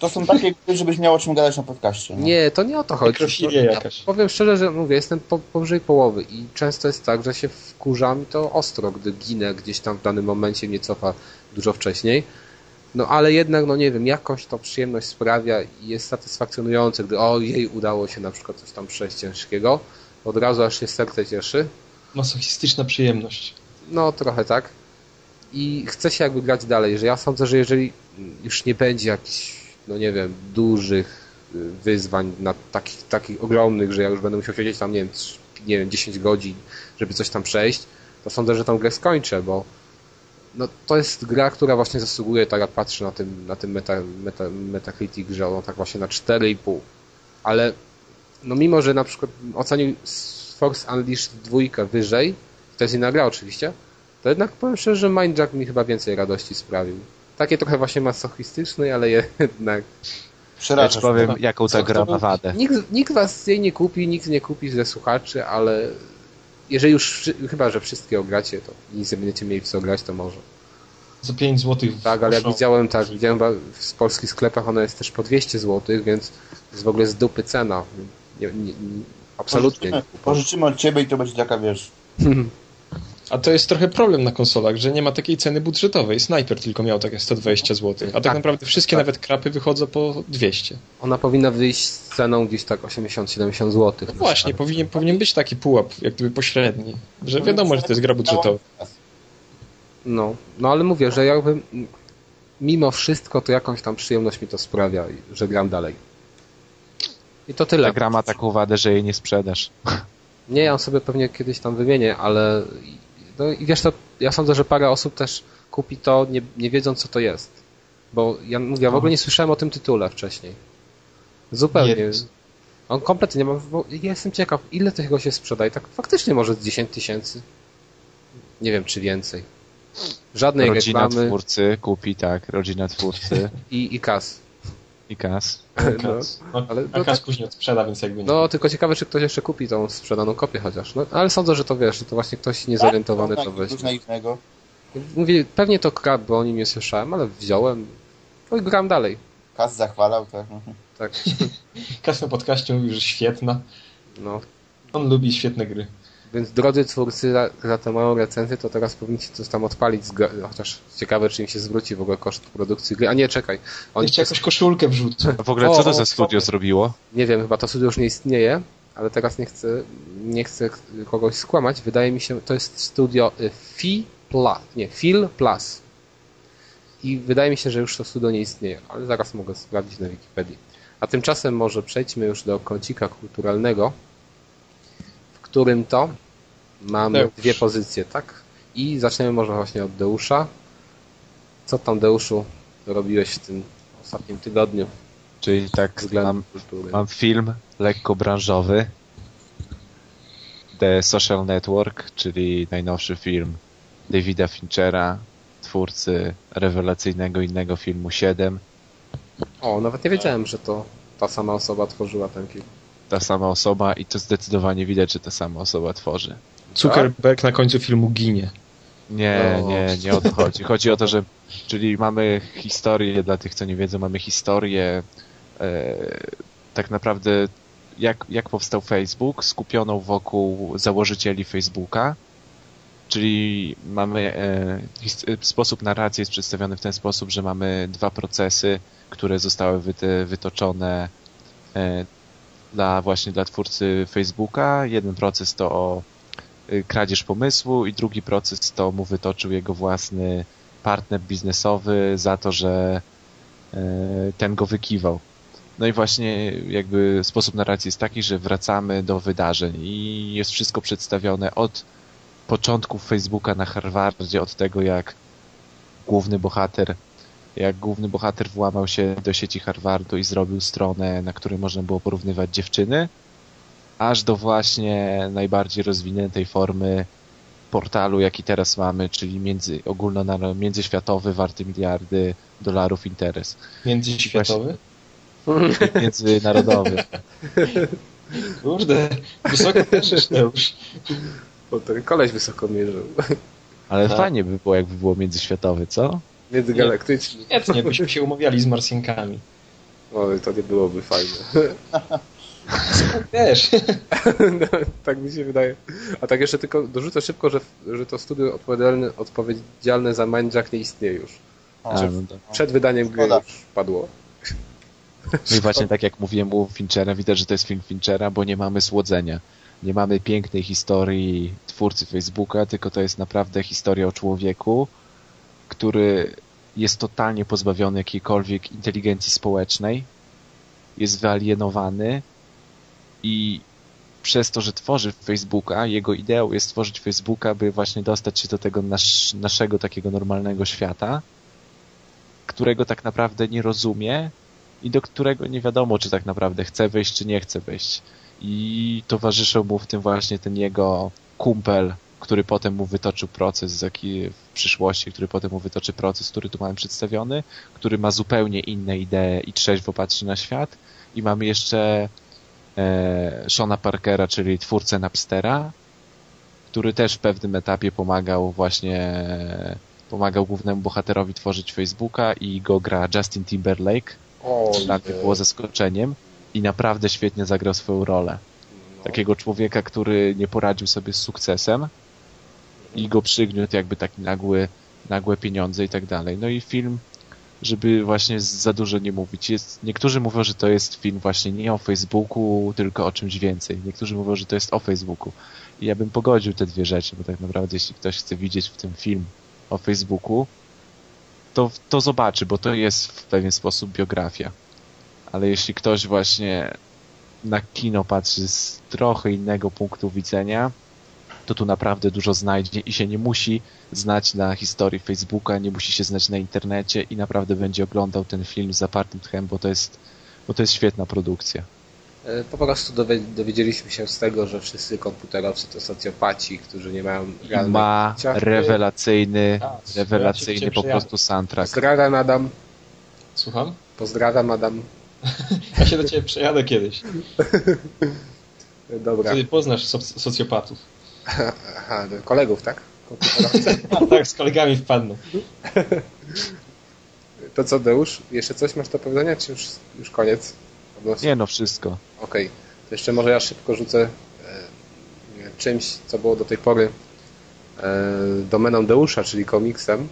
To są takie gry, żebyś miał o czym gadać na podcaście. No. Nie, to nie o to chodzi. Jakaś. Powiem szczerze, że mówię, jestem po, powyżej połowy i często jest tak, że się wkurzam i to ostro, gdy ginę gdzieś tam w danym momencie mnie cofa dużo wcześniej. No ale jednak, no nie wiem, jakoś to przyjemność sprawia i jest satysfakcjonujące, gdy o jej udało się na przykład coś tam przejść ciężkiego. Od razu aż się serce cieszy. Masochistyczna przyjemność. No, trochę tak. I chce się jakby grać dalej, że ja sądzę, że jeżeli już nie będzie jakichś, no nie wiem, dużych y, wyzwań na takich, takich ogromnych, że ja już będę musiał siedzieć tam, nie wiem, nie wiem, 10 godzin, żeby coś tam przejść, to sądzę, że tą grę skończę, bo no, to jest gra, która właśnie zasługuje, tak jak patrzę na tym, na tym meta, meta, Metacritic, że ona tak właśnie na 4,5. Ale no mimo, że na przykład ocenił Force Unleashed dwójkę wyżej, to jest inna gra oczywiście, to jednak powiem szczerze, że Mindjack mi chyba więcej radości sprawił. Takie trochę właśnie masochistyczne, ale jednak Ja Przerażasz. powiem, Dobra. jaką ta Co gra to ma wadę. nikt, nikt was jej nie kupi, nikt nie kupi ze słuchaczy, ale jeżeli już, chyba, że wszystkie ogracie, to nic nie będziecie mieli w co grać, to może. Za 5 zł. Tak, ale jak widziałem, tak, widziałem w polskich sklepach, ona jest też po 200 zł, więc jest w ogóle z dupy cena. Nie, nie, nie, absolutnie. Pożyczymy, pożyczymy od ciebie i to będzie taka, wiesz... A to jest trochę problem na konsolach, że nie ma takiej ceny budżetowej. Sniper tylko miał takie 120 zł, a tak, Tak. naprawdę wszystkie Tak. nawet krapy wychodzą po 200. Ona powinna wyjść z ceną gdzieś tak 80-70 zł. No właśnie, powinien, powinien być taki pułap, jak gdyby pośredni, że wiadomo, że to jest gra budżetowa. No, no ale mówię, że jakby mimo wszystko to jakąś tam przyjemność mi to sprawia, i że gram dalej. I to tyle. Ta gra ma taką wadę, że jej nie sprzedasz. Nie, ja sobie pewnie kiedyś tam wymienię, ale no i wiesz to, ja sądzę, że parę osób też kupi to nie, nie wiedząc co to jest. Bo ja mówię, ja w ogóle nie słyszałem o tym tytule wcześniej. Zupełnie. Jezus. On kompletnie nie ma. Bo ja jestem ciekaw, ile tego się sprzedaje. Tak faktycznie może z 10 tysięcy. Nie wiem, czy więcej. Żadnej Rodzina reklamy twórcy kupi, tak, rodzina twórcy i, i kas. I kas. No, No, ale- a no kas tak- później odsprzeda, więc jakby nie. no, tylko ciekawe, czy ktoś jeszcze kupi tą sprzedaną kopię chociaż. No, ale sądzę, że to wiesz, że to właśnie ktoś niezorientowany to Tak, weźmie. Coś naiwnego. Mówię, pewnie to krab, bo o nim nie słyszałem, ale wziąłem. No i gram dalej. Kas zachwalał, tak. Tak. Kas na podcaście mówił, że świetna. No. On lubi świetne gry. Więc drodzy twórcy, za, za tę małą recenzję, to teraz powinniście coś tam odpalić, z chociaż ciekawe, czy im się zwróci w ogóle koszt produkcji gry. A nie, czekaj. Oni Jeszcze jakąś koszulkę wrzucę. A w ogóle O, co to za studio o. zrobiło? Nie wiem, chyba to studio już nie istnieje, ale teraz nie chcę, nie chcę kogoś skłamać. Wydaje mi się, to jest studio y, Fi Plus, nie, Fil Plus. I wydaje mi się, że już to studio nie istnieje, ale zaraz mogę sprawdzić na Wikipedii. A tymczasem może przejdźmy już do kącika kulturalnego, którym to mamy Deusz. dwie pozycje, tak? I zaczniemy może właśnie od Deusza. Co tam, Deuszu, robiłeś w tym ostatnim tygodniu Czyli tak względem mam, kultury? mam film lekko branżowy The Social Network, czyli najnowszy film Davida Finchera, twórcy rewelacyjnego innego filmu 7. O, nawet nie wiedziałem, że to ta sama osoba tworzyła ten film. Ta sama osoba i to zdecydowanie widać, że ta sama osoba tworzy. Zuckerberg na końcu filmu ginie. Nie, O. nie, nie o to chodzi. Chodzi o to, że czyli mamy historię, dla tych co nie wiedzą, mamy historię e, tak naprawdę jak, jak powstał Facebook, skupioną wokół założycieli Facebooka. Czyli mamy e, his- e, sposób narracji jest przedstawiony w ten sposób, że mamy dwa procesy, które zostały wyte, wytoczone e, dla właśnie dla twórcy Facebooka. Jeden proces to o y, kradzież pomysłu i drugi proces to mu wytoczył jego własny partner biznesowy za to, że e, ten go wykiwał. No i właśnie jakby sposób narracji jest taki, że wracamy do wydarzeń i jest wszystko przedstawione od początków Facebooka na Harvardzie, od tego jak główny bohater jak główny bohater włamał się do sieci Harvardu i zrobił stronę, na której można było porównywać dziewczyny, aż do właśnie najbardziej rozwiniętej formy portalu, jaki teraz mamy, czyli między, ogólno międzyświatowy, warty miliardy dolarów interes. Międzyświatowy. Międzynarodowy. Kurde, wysoko też już. Bo ten koleś wysoko mierzył. Ale Tak. fajnie by było, jakby było międzyświatowy, co? Międzygalaktyczny. Świetnie, byśmy się umawiali z Marsjankami. Oj, to nie byłoby fajne. Wiesz, No, tak mi się wydaje. A tak jeszcze tylko dorzucę szybko, że, że to studio odpowiedzialne, odpowiedzialne za Mindjack nie istnieje już. A, no to- Przed wydaniem gry już padło. No i właśnie tak jak mówiłem u Finchera, widać, że to jest film Finchera, bo nie mamy słodzenia. Nie mamy pięknej historii twórcy Facebooka, tylko to jest naprawdę historia o człowieku, który jest totalnie pozbawiony jakiejkolwiek inteligencji społecznej, jest wyalienowany i przez to, że tworzy Facebooka, jego ideą jest stworzyć Facebooka, by właśnie dostać się do tego nasz, naszego takiego normalnego świata, którego tak naprawdę nie rozumie i do którego nie wiadomo, czy tak naprawdę chce wejść, czy nie chce wejść. I towarzyszył mu w tym właśnie ten jego kumpel, który potem mu wytoczył proces jaki w przyszłości, który potem mu wytoczy proces, który tu mamy przedstawiony, który ma zupełnie inne idee i trzeźwo patrzy na świat. I mamy jeszcze e, Shona Parkera, czyli twórcę Napstera, który też w pewnym etapie pomagał właśnie pomagał głównemu bohaterowi tworzyć Facebooka i go gra Justin Timberlake. O, Dla mnie było zaskoczeniem i naprawdę świetnie zagrał swoją rolę. no. Takiego człowieka, który nie poradził sobie z sukcesem i go przygniótł jakby taki nagły, nagłe pieniądze i tak dalej. No i film, żeby właśnie za dużo nie mówić. Jest, niektórzy mówią, że to jest film właśnie nie o Facebooku, tylko o czymś więcej. Niektórzy mówią, że to jest o Facebooku. I ja bym pogodził te dwie rzeczy, bo tak naprawdę jeśli ktoś chce widzieć w tym film o Facebooku, to, to zobaczy, bo to jest w pewien sposób biografia. Ale jeśli ktoś właśnie na kino patrzy z trochę innego punktu widzenia, to tu naprawdę dużo znajdzie i się nie musi znać na historii Facebooka, nie musi się znać na internecie i naprawdę będzie oglądał ten film z zapartym tchem, bo to jest, bo to jest świetna produkcja. E, Po prostu dowie- dowiedzieliśmy się z tego, że wszyscy komputerowcy to socjopaci, którzy nie mają I realnej ma ciachy. rewelacyjny, A, rewelacyjny ja po prostu soundtrack. Pozdrawiam Adam, słucham? pozdrawiam Adam. Ja się do ciebie przejadę kiedyś. Dobra, Wtedy poznasz soc- socjopatów. Aha, do kolegów, tak? A tak, z kolegami wpadną. To co, Deusz? Jeszcze coś masz do powiedzenia, czy już, już koniec? Odnośnie- Nie no, wszystko. Okej, to jeszcze może ja szybko rzucę e, czymś, co było do tej pory e, domeną Deusza, czyli komiksem.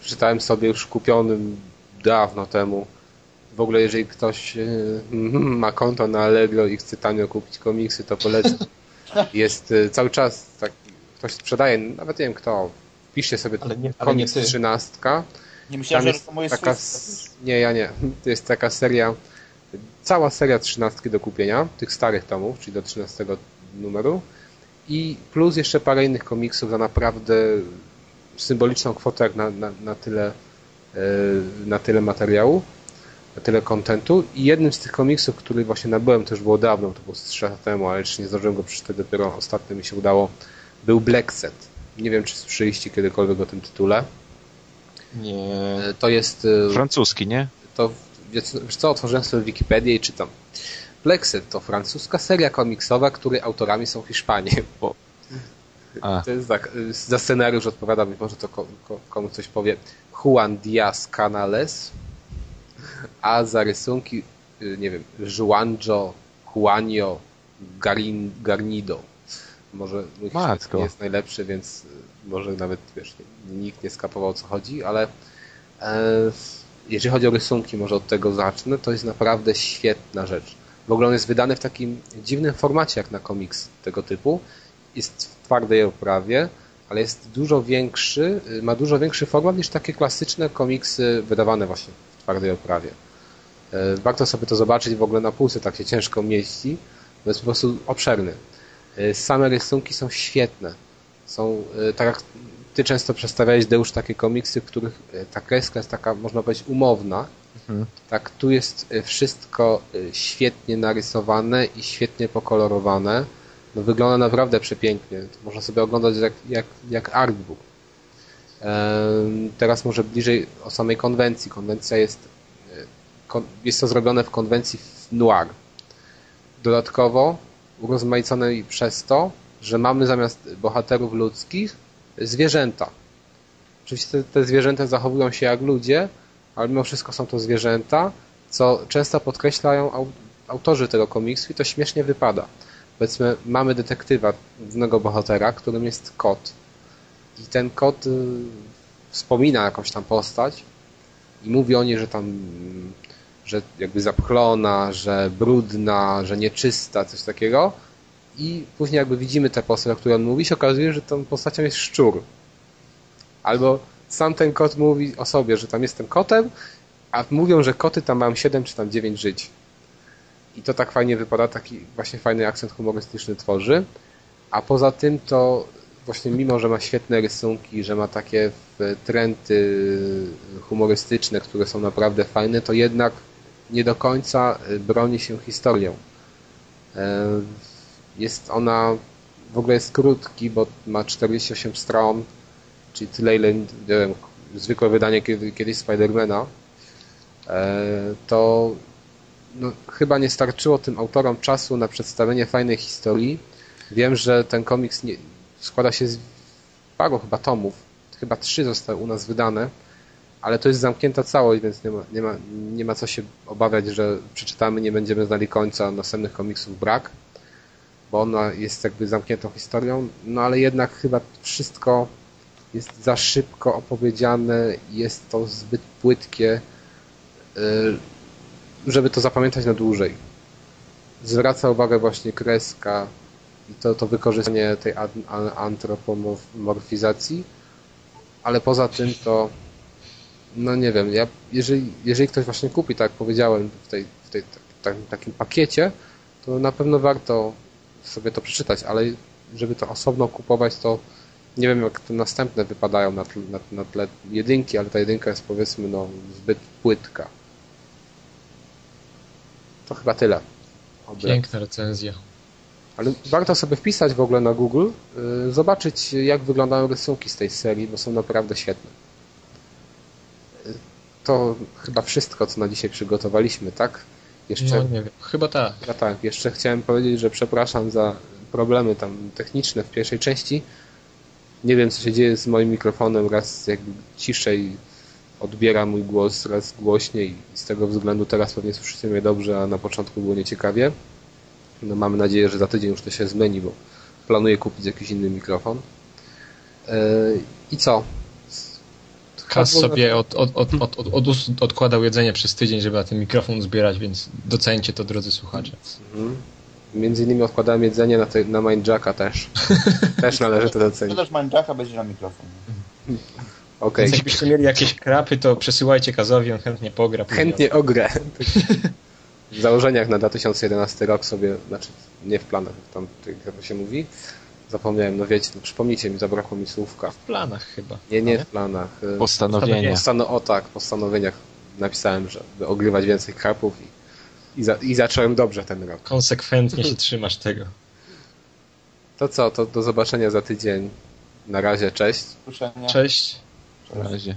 Przeczytałem sobie już kupionym dawno temu. W ogóle jeżeli ktoś e, ma konto na Allegro i chce tanio kupić komiksy, to polecam. Jest e, cały czas tak, ktoś sprzedaje, nawet nie wiem kto. Wpiszcie sobie Ale nie- ale komiks. 13. Nie Tam myślałem, że jest to moje taka... Nie, ja nie. To jest taka seria, cała seria trzynastki do kupienia, tych starych tomów, czyli do 13 numeru i plus jeszcze parę innych komiksów za naprawdę symboliczną kwotę jak na, na, na tyle e, na tyle materiału, tyle kontentu i jednym z tych komiksów, który właśnie nabyłem, to już było dawno, to było z 3 lata temu, ale jeszcze nie zdążyłem go przeczytać, dopiero ostatnio mi się udało, był Black Set. Nie wiem, czy słyszeliście kiedykolwiek o tym tytule. Nie. To jest e, Francuski, nie? to wiesz wiesz co, otworzyłem sobie Wikipedię i czytam. Plexet to francuska seria komiksowa, której autorami są Hiszpanie. Bo A, to jest tak, y, za scenariusz odpowiada, być może to ko, ko, komuś coś powie, Juan Diaz Canales, a za rysunki, y, nie wiem, Juanjo, Juanio Garin, Garnido. Może mój Matko. nie jest najlepszy, więc y, może nawet wiesz, nikt nie skapował o co chodzi, ale e, jeżeli chodzi o rysunki, może od tego zacznę, to jest naprawdę świetna rzecz. W ogóle on jest wydany w takim dziwnym formacie jak na komiks tego typu. Jest w twardej oprawie, ale jest dużo większy, y, ma dużo większy format niż takie klasyczne komiksy wydawane właśnie twardej oprawie. E, Warto sobie to zobaczyć, w ogóle na półce tak się ciężko mieści, bo jest po prostu obszerny. E, Same rysunki są świetne. Są, e, tak jak ty często przedstawiałeś, Deusz, takie komiksy, w których ta kreska jest taka, można powiedzieć, umowna. Mhm. Tak, tu jest wszystko świetnie narysowane i świetnie pokolorowane. No, wygląda naprawdę przepięknie. Można sobie oglądać jak, jak, jak artbook. Teraz może bliżej o samej konwencji. Konwencja jest, e, jest to zrobione w konwencji noir. Dodatkowo urozmaicone przez to, że mamy zamiast bohaterów ludzkich zwierzęta. Oczywiście te, te zwierzęta zachowują się jak ludzie, ale mimo wszystko są to zwierzęta co często podkreślają au, autorzy tego komiksu i to śmiesznie wypada. Powiedzmy, mamy detektywa, głównego bohatera, którym jest kot. I ten kot y, wspomina jakąś tam postać i mówi o niej, że tam że jakby zapchlona, że brudna, że nieczysta, coś takiego. I później jakby widzimy tę postać, o której on mówi, się okazuje, że tą postacią jest szczur. Albo sam ten kot mówi o sobie, że tam jestem kotem, a mówią, że koty tam mają 7 czy tam 9 żyć. I to tak fajnie wypada, taki właśnie fajny akcent humorystyczny tworzy. A poza tym to właśnie mimo, że ma świetne rysunki, że ma takie trendy humorystyczne, które są naprawdę fajne, to jednak nie do końca broni się historią. E, jest ona, w ogóle jest krótki, bo ma 48 stron, czyli tyle, ile wiem, zwykłe wydanie kiedyś Spidermana, e, to no, chyba nie starczyło tym autorom czasu na przedstawienie fajnej historii. Wiem, że ten komiks nie, składa się z paru chyba tomów. Chyba trzy zostały u nas wydane, ale to jest zamknięta całość, więc nie ma, nie ma, nie ma co się obawiać, że przeczytamy, nie będziemy znali końca, następnych komiksów brak, bo ona jest jakby zamkniętą historią, no ale jednak chyba wszystko jest za szybko opowiedziane, jest to zbyt płytkie, y, żeby to zapamiętać na dłużej. Zwraca uwagę właśnie kreska to, to wykorzystanie tej antropomorfizacji, ale poza tym to no nie wiem, ja, jeżeli, jeżeli ktoś właśnie kupi, tak jak powiedziałem, w, tej, w tej, tak, takim pakiecie, to na pewno warto sobie to przeczytać, ale żeby to osobno kupować, to nie wiem jak te następne wypadają na tle, na, na tle jedynki, ale ta jedynka jest powiedzmy no, zbyt płytka. To chyba tyle. Piękna recenzja. Ale warto sobie wpisać w ogóle na Google, yy, zobaczyć jak wyglądają rysunki z tej serii, bo są naprawdę świetne. Yy, to chyba wszystko, co na dzisiaj przygotowaliśmy, tak? Jeszcze, no nie wiem, chyba tak. Chyba tak. Jeszcze chciałem powiedzieć, że przepraszam za problemy tam techniczne w pierwszej części. Nie wiem, co się dzieje z moim mikrofonem, raz jakby ciszej odbiera mój głos, raz głośniej z tego względu teraz pewnie słyszycie mnie dobrze, a na początku było nieciekawie. No mamy nadzieję, że za tydzień już to się zmieni, bo planuję kupić jakiś inny mikrofon. Yy, I co? Kas sobie od, od, od, od, od, odkładał jedzenie przez tydzień, żeby na ten mikrofon zbierać, więc docencie to, drodzy słuchacze. Mhm. Między innymi odkładałem jedzenie na, te, na Mindjacka też. też należy to docenić. Też Mindjacka będzie na mikrofon. Okay. Więc jakbyście mieli jakieś krapy, to przesyłajcie Kazowi, on chętnie pogra. Chętnie ogrę. W założeniach na 2011 rok sobie, znaczy nie w planach, tam jak to się mówi, zapomniałem, no wiecie, no przypomnijcie mi, zabrakło mi słówka. W planach chyba. Nie, nie w planach. Postanowienia. Postano o tak, postanowieniach napisałem, żeby ogrywać więcej krapów i, i, za, i zacząłem dobrze ten rok. Konsekwentnie się trzymasz tego. To co, to do zobaczenia za tydzień. Na razie, cześć. Cześć. Na razie.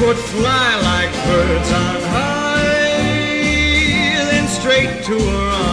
could fly like birds on high, then straight to her arms